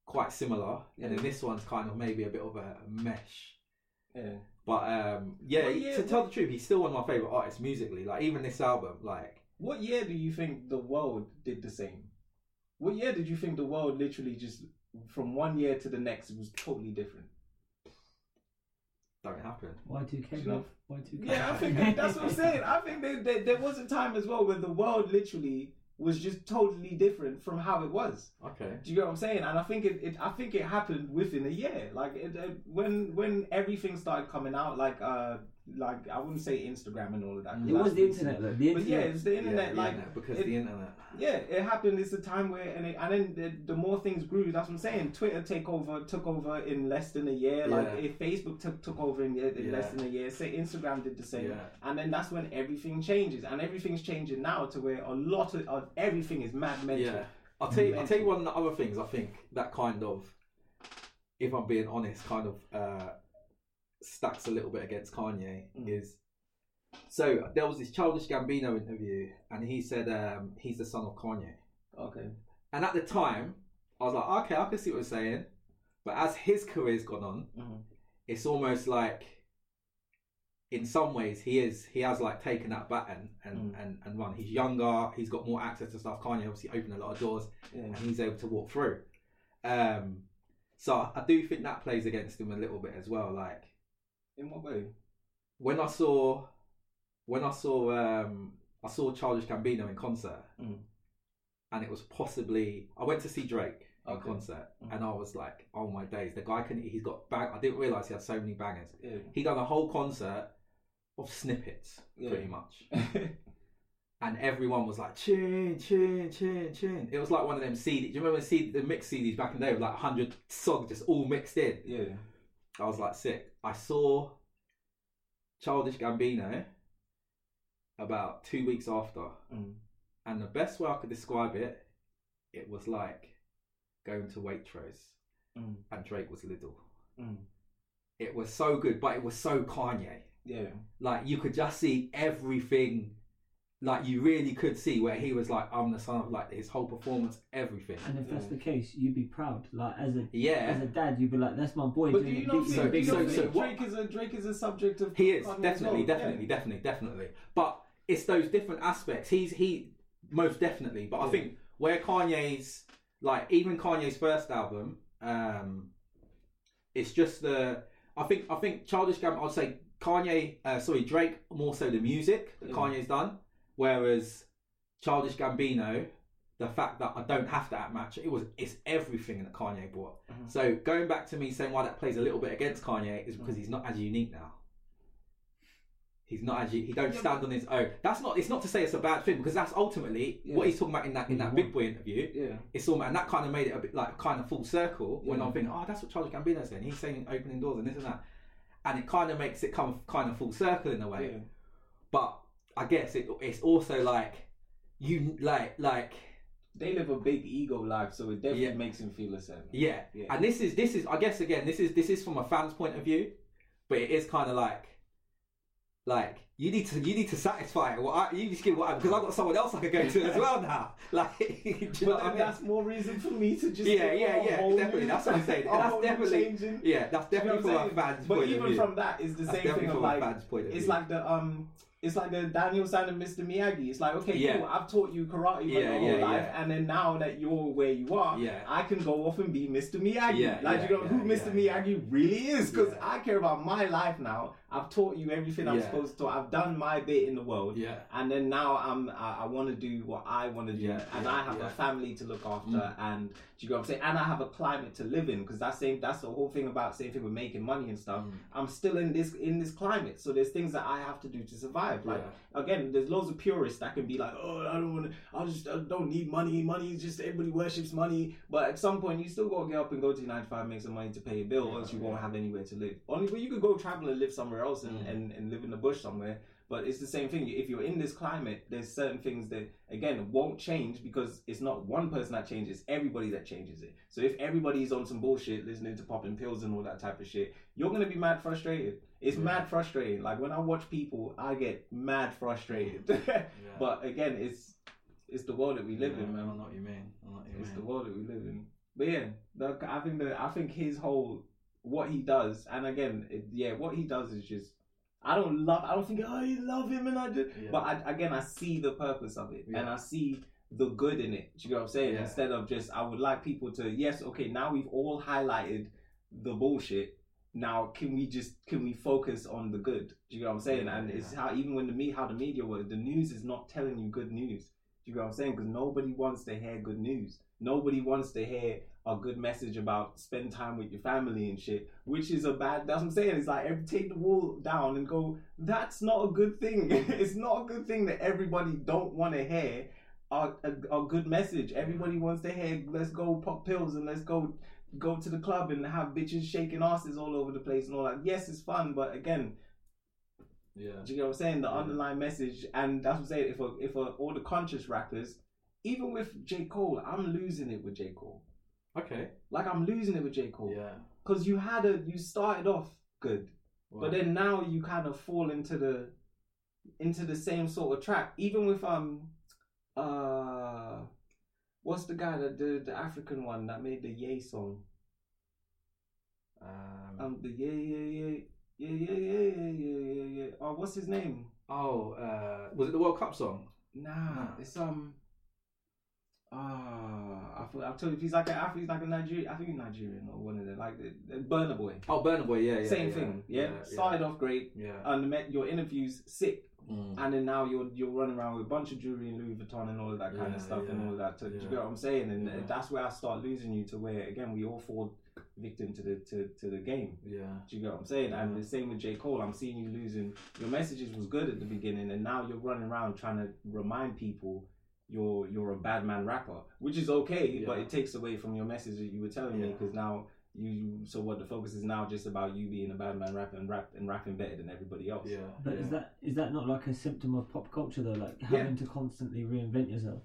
quite similar, Yeah. and then this one's kind of maybe a bit of a mesh. Yeah. But um, yeah, yeah, to tell the truth, he's still one of my favorite artists musically. Like even this album, like What year do you think the world did the same? What year did you think the world literally just from one year to the next it was totally different? don't happen. Y2K, You bro. know- Y2K. Yeah, I think that's what I'm saying. I think there, there, there was a time as well where the world literally was just totally different from how it was. Okay. Do you get what I'm saying? And I think it, it I think it happened within a year. Like it, uh, when when everything started coming out, like uh like I wouldn't say Instagram and all of that. It was the internet, though. The But yeah, it's the internet. Yeah, like internet, because it- the internet. Yeah, it happened. It's a time where, and, it, and then the, the more things grew. That's what I'm saying. Twitter take over, took over in less than a year. Like Yeah. if Facebook took took over in, in less than a year. Say Instagram did the same. Yeah. And then that's when everything changes, and everything's changing now to where a lot of, of everything is mad mental. Yeah, I'll tell you. I'll tell you one of the other things. I think that kind of, if I'm being honest, kind of uh, stacks a little bit against Kanye. Mm. Is so there was this Childish Gambino interview, and he said um, he's the son of Kanye. Okay. And at the time, I was like, okay, I can see what you're saying. But as his career's gone on, Mhm. it's almost like, in some ways, he is he has like taken that baton and, Mm. and, and run. He's younger. He's got more access to stuff. Kanye obviously opened a lot of doors Yeah. and he's able to walk through. Um, so I I do think that plays against him a little bit as well. Like In what way? when I saw, when I saw, um, I saw Childish Gambino in concert, Mm. and it was possibly I went to see Drake, in concert, Mhm. and I was like, "Oh my days!" The guy can he's got bang. I didn't realize he had so many bangers. Yeah. He done a whole concert of snippets, Yeah. pretty much, and everyone was like, "Tune, tune, tune, tune." It was like one of them CD. Do you remember CD, the mix CDs back in the day with like hundred songs just all mixed in? yeah. I was like sick. I saw Childish Gambino about two weeks after, Mm. and the best way I could describe it, it was like going to Waitrose Mm. and Drake was Lidl. Mm. It was so good, but it was so Kanye. Yeah. Like you could just see everything. Like you really could see where he was like, "I'm the son of like his whole performance, everything." And if that's Yeah. the case, you'd be proud. Like as a Yeah, as a dad, you'd be like, "That's my boy But do you not so- think, so- so Drake is a Drake is a subject of He is definitely, definitely, Yeah. definitely, definitely. But it's those different aspects. He's he most definitely. But I think where Kanye's like even Kanye's first album, um, it's just the. I think I think Childish Gambino. I'd say Kanye. Uh, sorry, Drake more so the music that Yeah. Kanye's done, whereas Childish Gambino. The fact that I don't have to act match, it was it's everything that Kanye brought. Mhm. So going back to me saying why that plays a little bit against Kanye is because he's not as unique now. He's not as u- he don't stand on his own. That's not. It's not to say it's a bad thing because that's ultimately Yeah. what he's talking about in that in that. Big Boy interview. Yeah. It's all and that kind of made it a bit like kind of full circle when Yeah. I'm thinking, oh, that's what Childish Gambino's saying. He's saying opening doors and this and that, and it kind of makes it come kind of full circle in a way. Yeah. But I guess it, it's also like you like like They live a big ego life, so it definitely Yeah. makes him feel a certain. Yeah. Yeah. And this is this is I guess again this is this is from a fan's point of view, but it is kind of like like you need to you need to satisfy what I you just give what because I've got someone else I could go to as well now. Like you know I mean? that's more reason for me to just Yeah, yeah, yeah, definitely, new- that's what I'm saying. That's definitely- changing. Yeah, that's You know definitely from a fan's But point of view. But even from that, it's the that's same thing of from like a fan's point of it's like the um it's like the Daniel San and Mr. Miyagi. It's like, okay, Yeah. cool, I've taught you karate Yeah, for your whole yeah, life, and then now that you're where you are, Yeah. I can go off and be Mr. Miyagi. Yeah, like, you know who Mr. Miyagi really is, because. I care about my life now. I've taught you everything I'm Yeah. supposed to. I've done my bit in the world, Yeah. and then now I'm I, I want to do what I want to do, Yeah, and yeah, I have a family to look after, Mm. and do you know what I'm saying? And I have a climate to live in, because that's same that's the whole thing about same thing with making money and stuff. Mm. I'm still in this in this climate, so there's things that I have to do to survive. Like again, there's loads of purists that can be like, oh, I don't want to, I just I don't need money. Money is just everybody worships money. But at some point, you still gotta get up and go to your nine to five, make some money to pay your bill, Yeah, else you won't have anywhere to live. Only but you could go travel and live somewhere else and, Mm. and, and live in the bush somewhere. But it's the same thing. If you're in this climate, there's certain things that again won't change because it's not one person that changes, everybody that changes it. So if everybody's on some bullshit, listening to popping pills and all that type of shit, you're gonna be mad frustrated. It's Yeah. mad frustrating. Like when I watch people, I get mad frustrated. Yeah. but again, it's it's the world that we live Yeah, in, I man. know what you mean. I know what you It's the world that we live in. But yeah, the, I think that I think his whole what he does, and again, it, yeah, what he does is just. I don't love. I don't think oh, I love him, and I do. Yeah. But I, again, I see the purpose of it, and I see the good in it. Do you know what I'm saying? Yeah. Instead of just, I would like people to. Yes, okay. Now we've all highlighted the bullshit. Now can we just can we focus on the good? Do you know what I'm saying? Yeah, and it's how even when the me how the media works, the news is not telling you good news. Do you know what I'm saying? Because nobody wants to hear good news. Nobody wants to hear a good message about spend time with your family and shit, which is a bad. That's what I'm saying. It's like take the wall down and go. That's not a good thing. it's not a good thing that everybody don't want to hear a, a, a good message. Everybody wants to hear let's go pop pills and let's go go to the club and have bitches shaking asses all over the place and all that. Yes, it's fun, but again, Yeah. do you get what I'm saying? The Yeah. underlying message, and that's what I'm saying. If a, if a, all the conscious rappers, even with J Cole, I'm losing it with J Cole. Okay. Like I'm losing it with J Cole Yeah. because you had a you started off good, but then now you kind of fall into the into the same sort of trap. Even with um uh what's the guy that did the African one that made the Yay song? um, Um the Yay Yay Yay yeah yeah yeah yeah yeah yeah yeah. Oh, what's his name? oh, uh, was it the World Cup song? Nah, Nah. it's um. Ah, I feel, I'll tell you, if he's like an think he's like a Nigerian. I think he's Nigerian or one of them, like the, Burna Boy. Oh, Burna Boy. Yeah, yeah. Same yeah, thing. Yeah, yeah. started off great, Yeah. and the, me- your interviews sick, Mm. and then now you're you're running around with a bunch of jewelry and Louis Vuitton and all of that kind of stuff and all of that. To, Do you get what I'm saying? And that's where I start losing you to where again we all fall victim to the to, to the game. Yeah. Do you get what I'm saying? And the same with J Cole. I'm seeing you losing. Your messages was good at the beginning, and now you're running around trying to remind people you're you're a bad man rapper, which is okay, but it takes away from your message that you were telling me because now. You so what the focus is now just about you being a bad man rapper and rap and rapping better than everybody else. Yeah. But yeah. is that is that not like a symptom of pop culture though? Like Yeah. having to constantly reinvent yourself.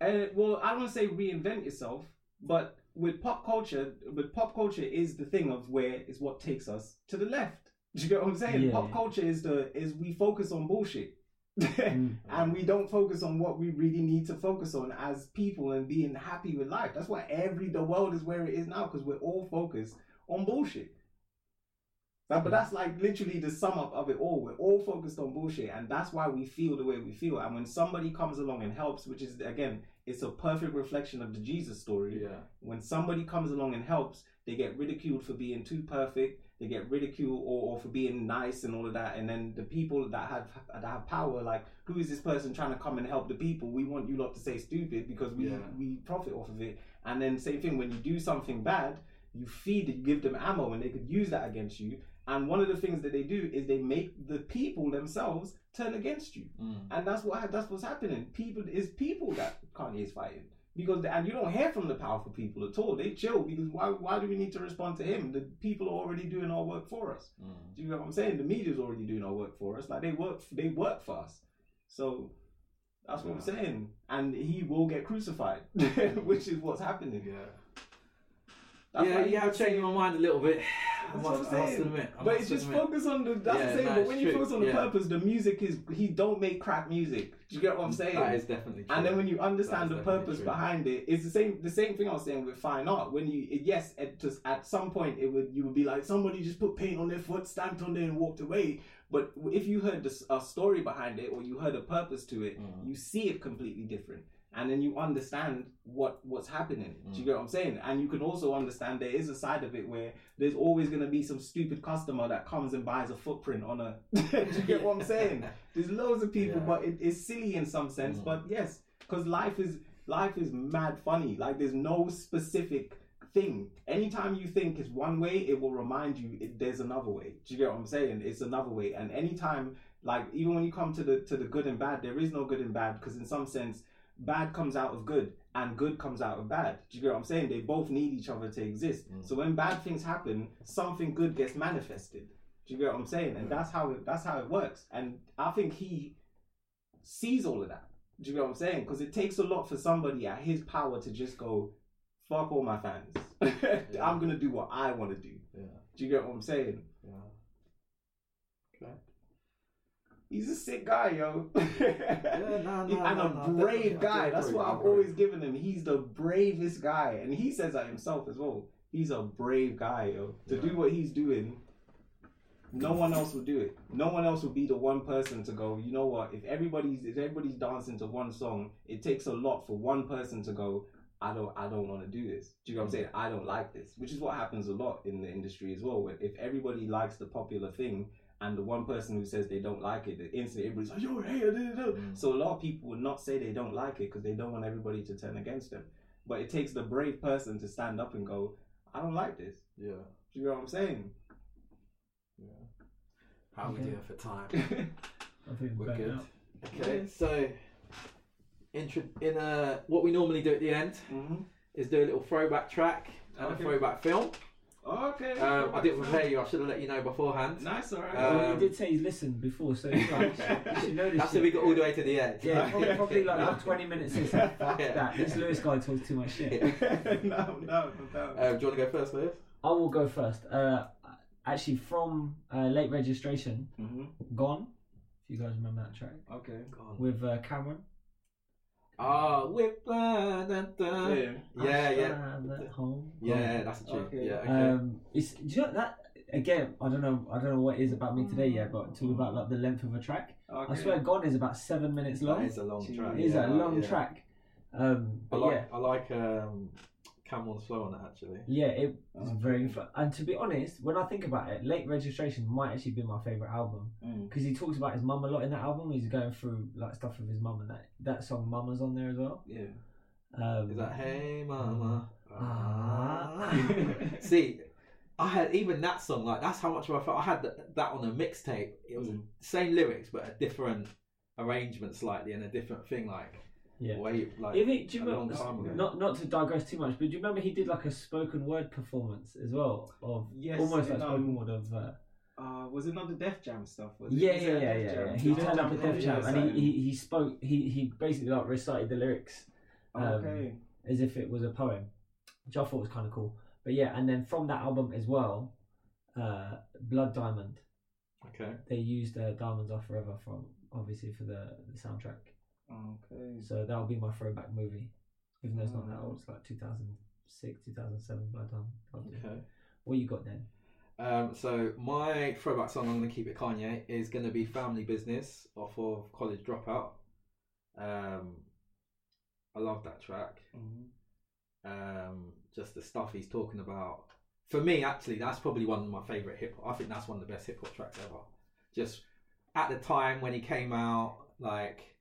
Uh, well, I don't want to say reinvent yourself, but with pop culture, with pop culture is the thing of where is what takes us to the left. Do you get what I'm saying? Yeah, pop yeah. culture is the is we focus on bullshit. Mm. and we don't focus on what we really need to focus on as people and being happy with life. That's why every the world is where it is now because we're all focused on bullshit. But, but that's like literally the sum up of it all. We're all focused on bullshit, and that's why we feel the way we feel. And when somebody comes along and helps, which is again, it's a perfect reflection of the Jesus story. Yeah. When somebody comes along and helps, they get ridiculed for being too perfect. They get ridiculed or, or for being nice and all of that. And then the people that have that have power, like who is this person trying to come and help the people? We want you lot to say stupid because we Yeah. we profit off of it. And then same thing when you do something bad, you feed it, you give them ammo, and they could use that against you. And one of the things that they do is they make the people themselves turn against you, Mm. and that's what that's what's happening. People is people that Kanye is fighting because and you don't hear from the powerful people at all. They chill because why why do we need to respond to him? The people are already doing our work for us. Mm. Do you know what I'm saying? The media's already doing our work for us. Like they work they work for us. So that's what I'm saying. And he will get crucified, which is what's happening. Yeah. That's yeah, yeah, I've changed my mind a little bit. That's what I'm saying. admit. But it's just admit. focus on the. That's Yeah, the same. but when you true. focus on the Yeah. purpose, the music is he don't make crap music. Do you get what I'm saying? That is definitely true. and then when you understand the purpose true. behind it, it's the same. The same thing I was saying with fine art. When you yes, at just at some point it would you would be like somebody just put paint on their foot, stamped on there, and walked away. But if you heard a story behind it or you heard a purpose to it, Mm. you see it completely different. And then you understand what what's happening. Do you Mm. get what I'm saying? And you can also understand there is a side of it where there's always going to be some stupid customer that comes and buys a footprint on a. Do you get what I'm saying? There's loads of people, Yeah. but it, it's silly in some sense. Mm. But yes, because life is life is mad funny. Like there's no specific thing. Anytime you think it's one way, it will remind you it, there's another way. Do you get what I'm saying? It's another way. And anytime, like even when you come to the to the good and bad, there is no good and bad because in some sense, bad comes out of good and good comes out of bad. Do you get what I'm saying? They both need each other to exist. Mm. So when bad things happen, something good gets manifested. Do you get what I'm saying? And Yeah. that's how it, that's how it works. And I think he sees all of that. Do you get what I'm saying? Because it takes a lot for somebody at his power to just go, fuck all my fans. I'm gonna do what I want to do. Yeah. Do you get what I'm saying? Yeah. Okay. He's a sick guy, yo. Yeah, no, no, and no, a brave guy. That's what I've always given him. He's the bravest guy, and he says that himself as well. He's a brave guy, yo. To Yeah. do what he's doing, no one else will do it. No one else will be the one person to go. You know what? If everybody's if everybody's dancing to one song, it takes a lot for one person to go. I don't I don't want to do this. Do you know what I'm saying? I don't like this, which is what happens a lot in the industry as well. If everybody likes the popular thing, and the one person who says they don't like it, the instantly everybody's like, "Yo, hey, da, da, da." Mm. So a lot of people would not say they don't like it because they don't want everybody to turn against them. But it takes the brave person to stand up and go, "I don't like this." Yeah. Do you know what I'm saying? Yeah. How are we doing for time? I think We're good. out. Okay, so intro in uh what we normally do at the end mm-hmm. is do a little throwback track and Okay. a throwback film. Okay. Um, I didn't prepare you. I should have let you know beforehand. Nice, alright. Uh, well, Um, you did say he's listened before, so you should you should know this. That's shit. how we got all the way to the end. Yeah, probably, probably like about 20 minutes in. Fuck Yeah. that. This Lewis guy talks too much shit. no, no, no. Um, do you want to go first, Lewis? I will go first. Uh, actually, from uh, late registration, mm-hmm. Gone. If you guys remember that track Okay. gone. with uh, Cam'ron. Ah, whip. Uh, dun, dun. Yeah. Yeah, yeah. Home. Yeah, that's the tune. Okay. Yeah, okay. Um, it's do you know that again. I don't know. I don't know what it is about me today yet, but talk about like the length of a track. Okay. I swear, Gone is about seven minutes long. is a long track. It is yeah, a long yeah. track. Um, I but like yeah, I like um, Cam'ron's flow on it actually. Yeah, it was Okay. very fun. And to be honest, when I think about it, Late Registration might actually be my favorite album Mm. because he talks about his mum a lot in that album. He's going through like stuff with his mum, and that that song "Mama's" on there as well. Yeah. Um, Is that Hey Mama? Ah. See, I had even that song like that's how much I felt. I had that, that on a mixtape. It was Mm. the same lyrics but a different arrangement slightly and a different thing like Yeah. way like If it, do you remember, not not to digress too much, but do you remember he did like a spoken word performance as well of Yes, almost like spoken um, word of uh, Uh, was it not the Def Jam stuff? Yeah yeah yeah yeah, yeah. He turned up at Def Jam and he, he he spoke he he basically like recited the lyrics um, okay. as if it was a poem, which I thought was kind of cool. But yeah, and then from that album as well, uh, Blood Diamond. Okay. They used uh, Diamonds Are Forever from obviously for the, the soundtrack. Okay. So that'll be my throwback movie, even though it's not that Mm. old. It's like 2006, 2007. Blood Diamond. Loved it. Okay. What you got then? Um, so my throwback song, I'm gonna keep it Kanye, is gonna be "Family Business" off of College Dropout. Um, I love that track. Mhm. Um, just the stuff he's talking about. For me, actually, that's probably one of my favorite hip hop. I think that's one of the best hip hop tracks ever. Just at the time when he came out, like,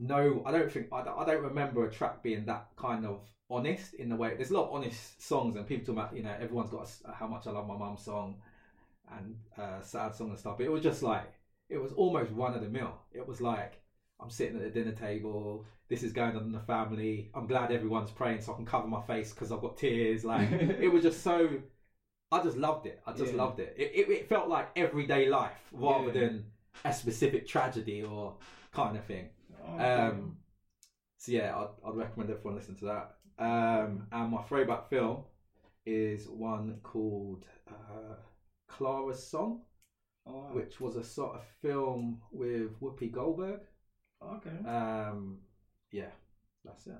no, I don't think I don't, I don't remember a track being that kind of honest in the way. There's a lot of honest songs, and people talk about, you know, everyone's got a how much I love my mum song and uh, sad song and stuff. But it was just like it was almost run of the mill. It was like I'm sitting at the dinner table. This is going on in the family. I'm glad everyone's praying so I can cover my face because I've got tears. Like it was just so. I just loved it. I just Yeah. loved it. It, it. it felt like everyday life rather Yeah. than a specific tragedy or kind of thing. Okay. Um, so yeah, I'd, I'd recommend everyone listen to that. Um, and my throwback film is one called uh, Clara's Song, Oh, wow. which was a sort of film with Whoopi Goldberg. Okay. Um, yeah, that's it.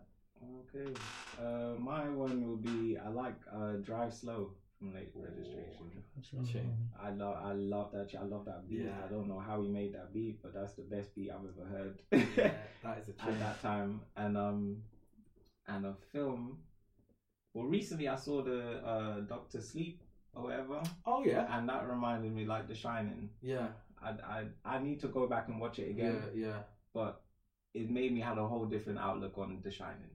Okay. Uh, my one will be I like uh, Drive Slow Late Registration. Shame. I love I love that I love that beat. Yeah. I don't know how he made that beat, but that's the best beat I've ever heard Yeah, that is a at tune. that time. And um and a film. Well, recently I saw the uh, Doctor Sleep or whatever, Oh yeah, and that reminded me like The Shining. yeah, I I I need to go back and watch it again, yeah, yeah. but it made me have a whole different outlook on The Shining.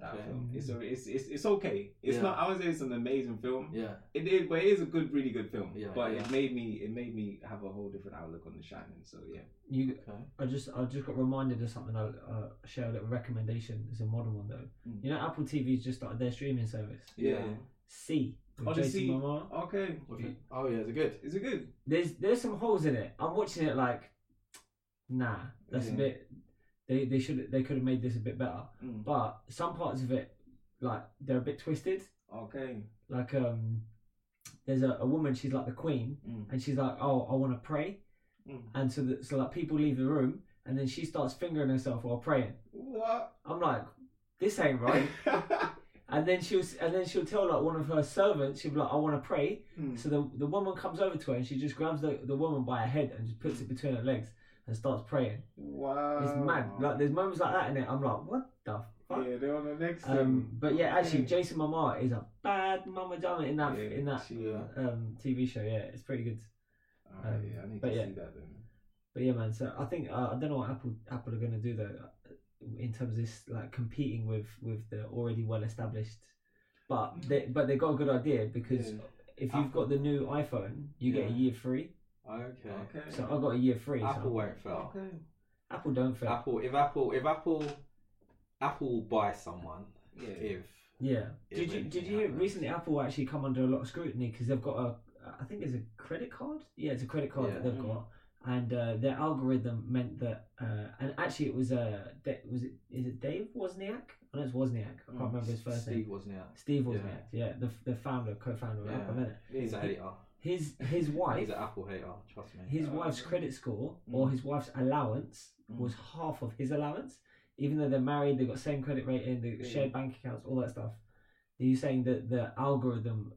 That Okay. film. It's, a, it's it's it's okay. It's Yeah. not. I would say it's an amazing film. Yeah, It is, but it is a good, really good film. Yeah, but yeah. it made me it made me have a whole different outlook on The Shining. So yeah. You, okay. I just, I just got reminded of something. I'll uh, share a little recommendation. It's a modern one though. Mm. You know, Apple TV's just started their streaming service. Yeah. See. Oh, See. Momoa. Okay. What's it- Oh yeah, is it good? Is it good? There's, there's some holes in it. I'm watching it like, nah, that's a bit. They, they should, they could have made this a bit better. Mm. But some parts of it, like, they're a bit twisted. Okay. Like, um, there's a, a woman. She's like the queen, Mm. and she's like, oh, I want to pray. Mm. And so, that, so like people leave the room, and then she starts fingering herself while praying. What? I'm like, this ain't right. and then she'll and then she'll tell like one of her servants, she'll be like, I want to pray. Mm. So the the woman comes over to her and she just grabs the, the woman by her head and just puts it between her legs and starts praying. Wow. It's mad. Like there's moments like that in it. I'm like, what the fuck? Yeah, they're on the next Um, thing. but yeah, actually, Jason Momoa is a bad mama dama in that Yeah, in that Yeah. um TV show. Yeah, it's pretty good. Um, yeah, I need but to yeah. see that then. But yeah, man. So I think uh, I don't know what Apple Apple are gonna do though, uh, in terms of this like competing with with the already well established. But they but they got a good idea because Yeah. if you've got the new iPhone, you get a year free. Okay. Okay. So I got a year free. Apple so won't fail. Okay. Apple don't fail. Apple, if Apple, if Apple, Apple will buy someone Yeah. if Yeah. If Did you anything did you hear recently Apple actually come under a lot of scrutiny because they've got a I think it's a credit card. Yeah, it's a credit card that they've got, and uh, their algorithm meant that. Uh, and actually, it was uh, was it is it Dave Wozniak? I know it's Wozniak. I can't Mm, remember his first Steve name. wasn't it? Steve Wozniak. Yeah, the the founder, co-founder of Yeah. Apple. Isn't it? He's a hater. His his wife. He's an Apple hater. Trust me. his wife's credit score or Mm. his wife's allowance Mm. was half of his allowance, even though they're married, they've got same credit rating, they Yeah. shared bank accounts, all that stuff. Are you saying that the algorithm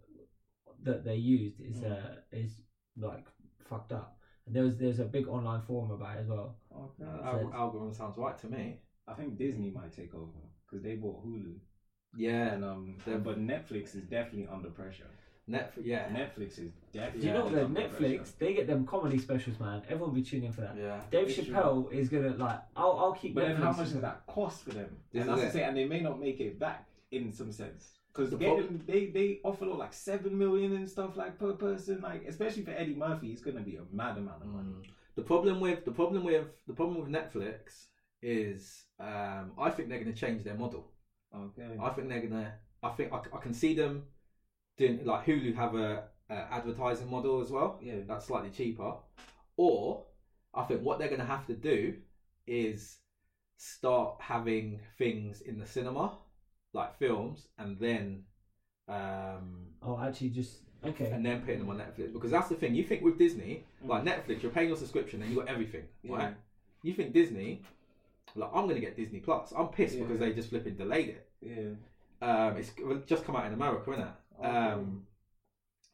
that they used is Mm. uh, is like fucked up? And there was there's a big online forum about it as well. Okay. Uh, al- algorithm sounds right to me. I think Disney might take over because they bought Hulu. Yeah, And um, They're- but Netflix is definitely under pressure. Netflix. Yeah, Netflix is definitely. Do you know what? though? Netflix, pressure. they get them comedy specials, man. Everyone will be tuning in for that. yeah. Dave It's true. Chappelle is gonna like. I'll, I'll keep. But then, Netflix how much does that cost for them? This and is that's it. to say, and they may not make it back in some sense because The they, problem- they they offer like seven million and stuff like per person. Like especially for Eddie Murphy, it's gonna be a mad amount of money. Mm. The problem with the problem with the problem with Netflix is um, I think they're going to change their model. Okay. I think they're gonna. I think I can see them doing like Hulu have a, a advertising model as well. Yeah. that's slightly cheaper. Or I think what they're gonna have to do is start having things in the cinema, like films, and then um, Oh, actually, just okay. and then putting them on Netflix because that's the thing. You think with Disney, like Netflix, you're paying your subscription and you got everything, Yeah. right? You think Disney, like I'm gonna get Disney Plus. I'm pissed Yeah. because they just flipping delayed it. Yeah. Um, it's just come out in America, isn't it? Um,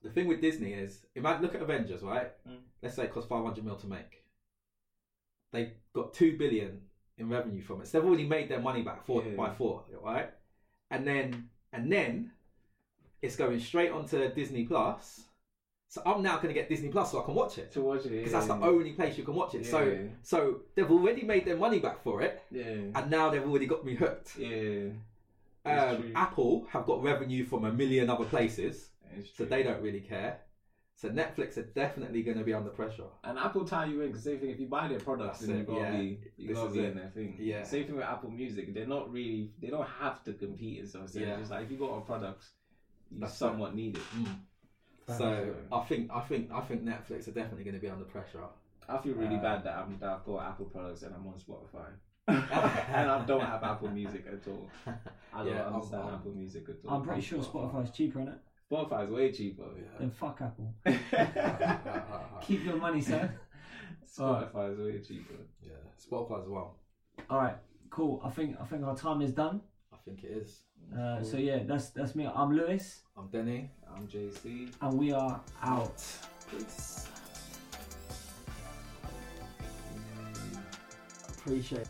the thing with Disney is, imagine look at Avengers, right? Mm. Let's say it cost 500 mil to make. They got two billion in revenue from it. So they've already made their money back four Yeah. by four, right? And then and then it's going straight onto Disney Plus. So I'm now going to get Disney Plus so I can watch it To watch it because yeah. that's the only place you can watch it. So so they've already made their money back for it, Yeah. and now they've already got me hooked. Yeah. It's Um. Apple have got revenue from a million other places, so they don't really care. So Netflix are definitely going to be under pressure. And Apple tie you in because same thing. If you buy their products, That's then you it, gotta yeah. be you This gotta be in their thing. Yeah. Same thing with Apple Music. They're not really. They don't have to compete in some sense. Yeah. It's like if you got a product, you That's somewhat need it. So I think I think I think Netflix are definitely going to be under pressure. I feel really Uh, bad that I'm that I've got Apple products and I'm on Spotify. and I don't have Apple Music at all. I don't Yeah, I'm- understand I'm- Apple Music at all. I'm pretty sure Spotify's cheaper, isn't it? Spotify is way cheaper. Then fuck Apple. Keep your money, sir. Spotify is way cheaper. Yeah. Spotify as well. All right, cool. I think I think our time is done. I think it is. Uh, so yeah, that's that's me. I'm Lewis, I'm Denny. I'm JC. and we are out. Peace. Appreciate.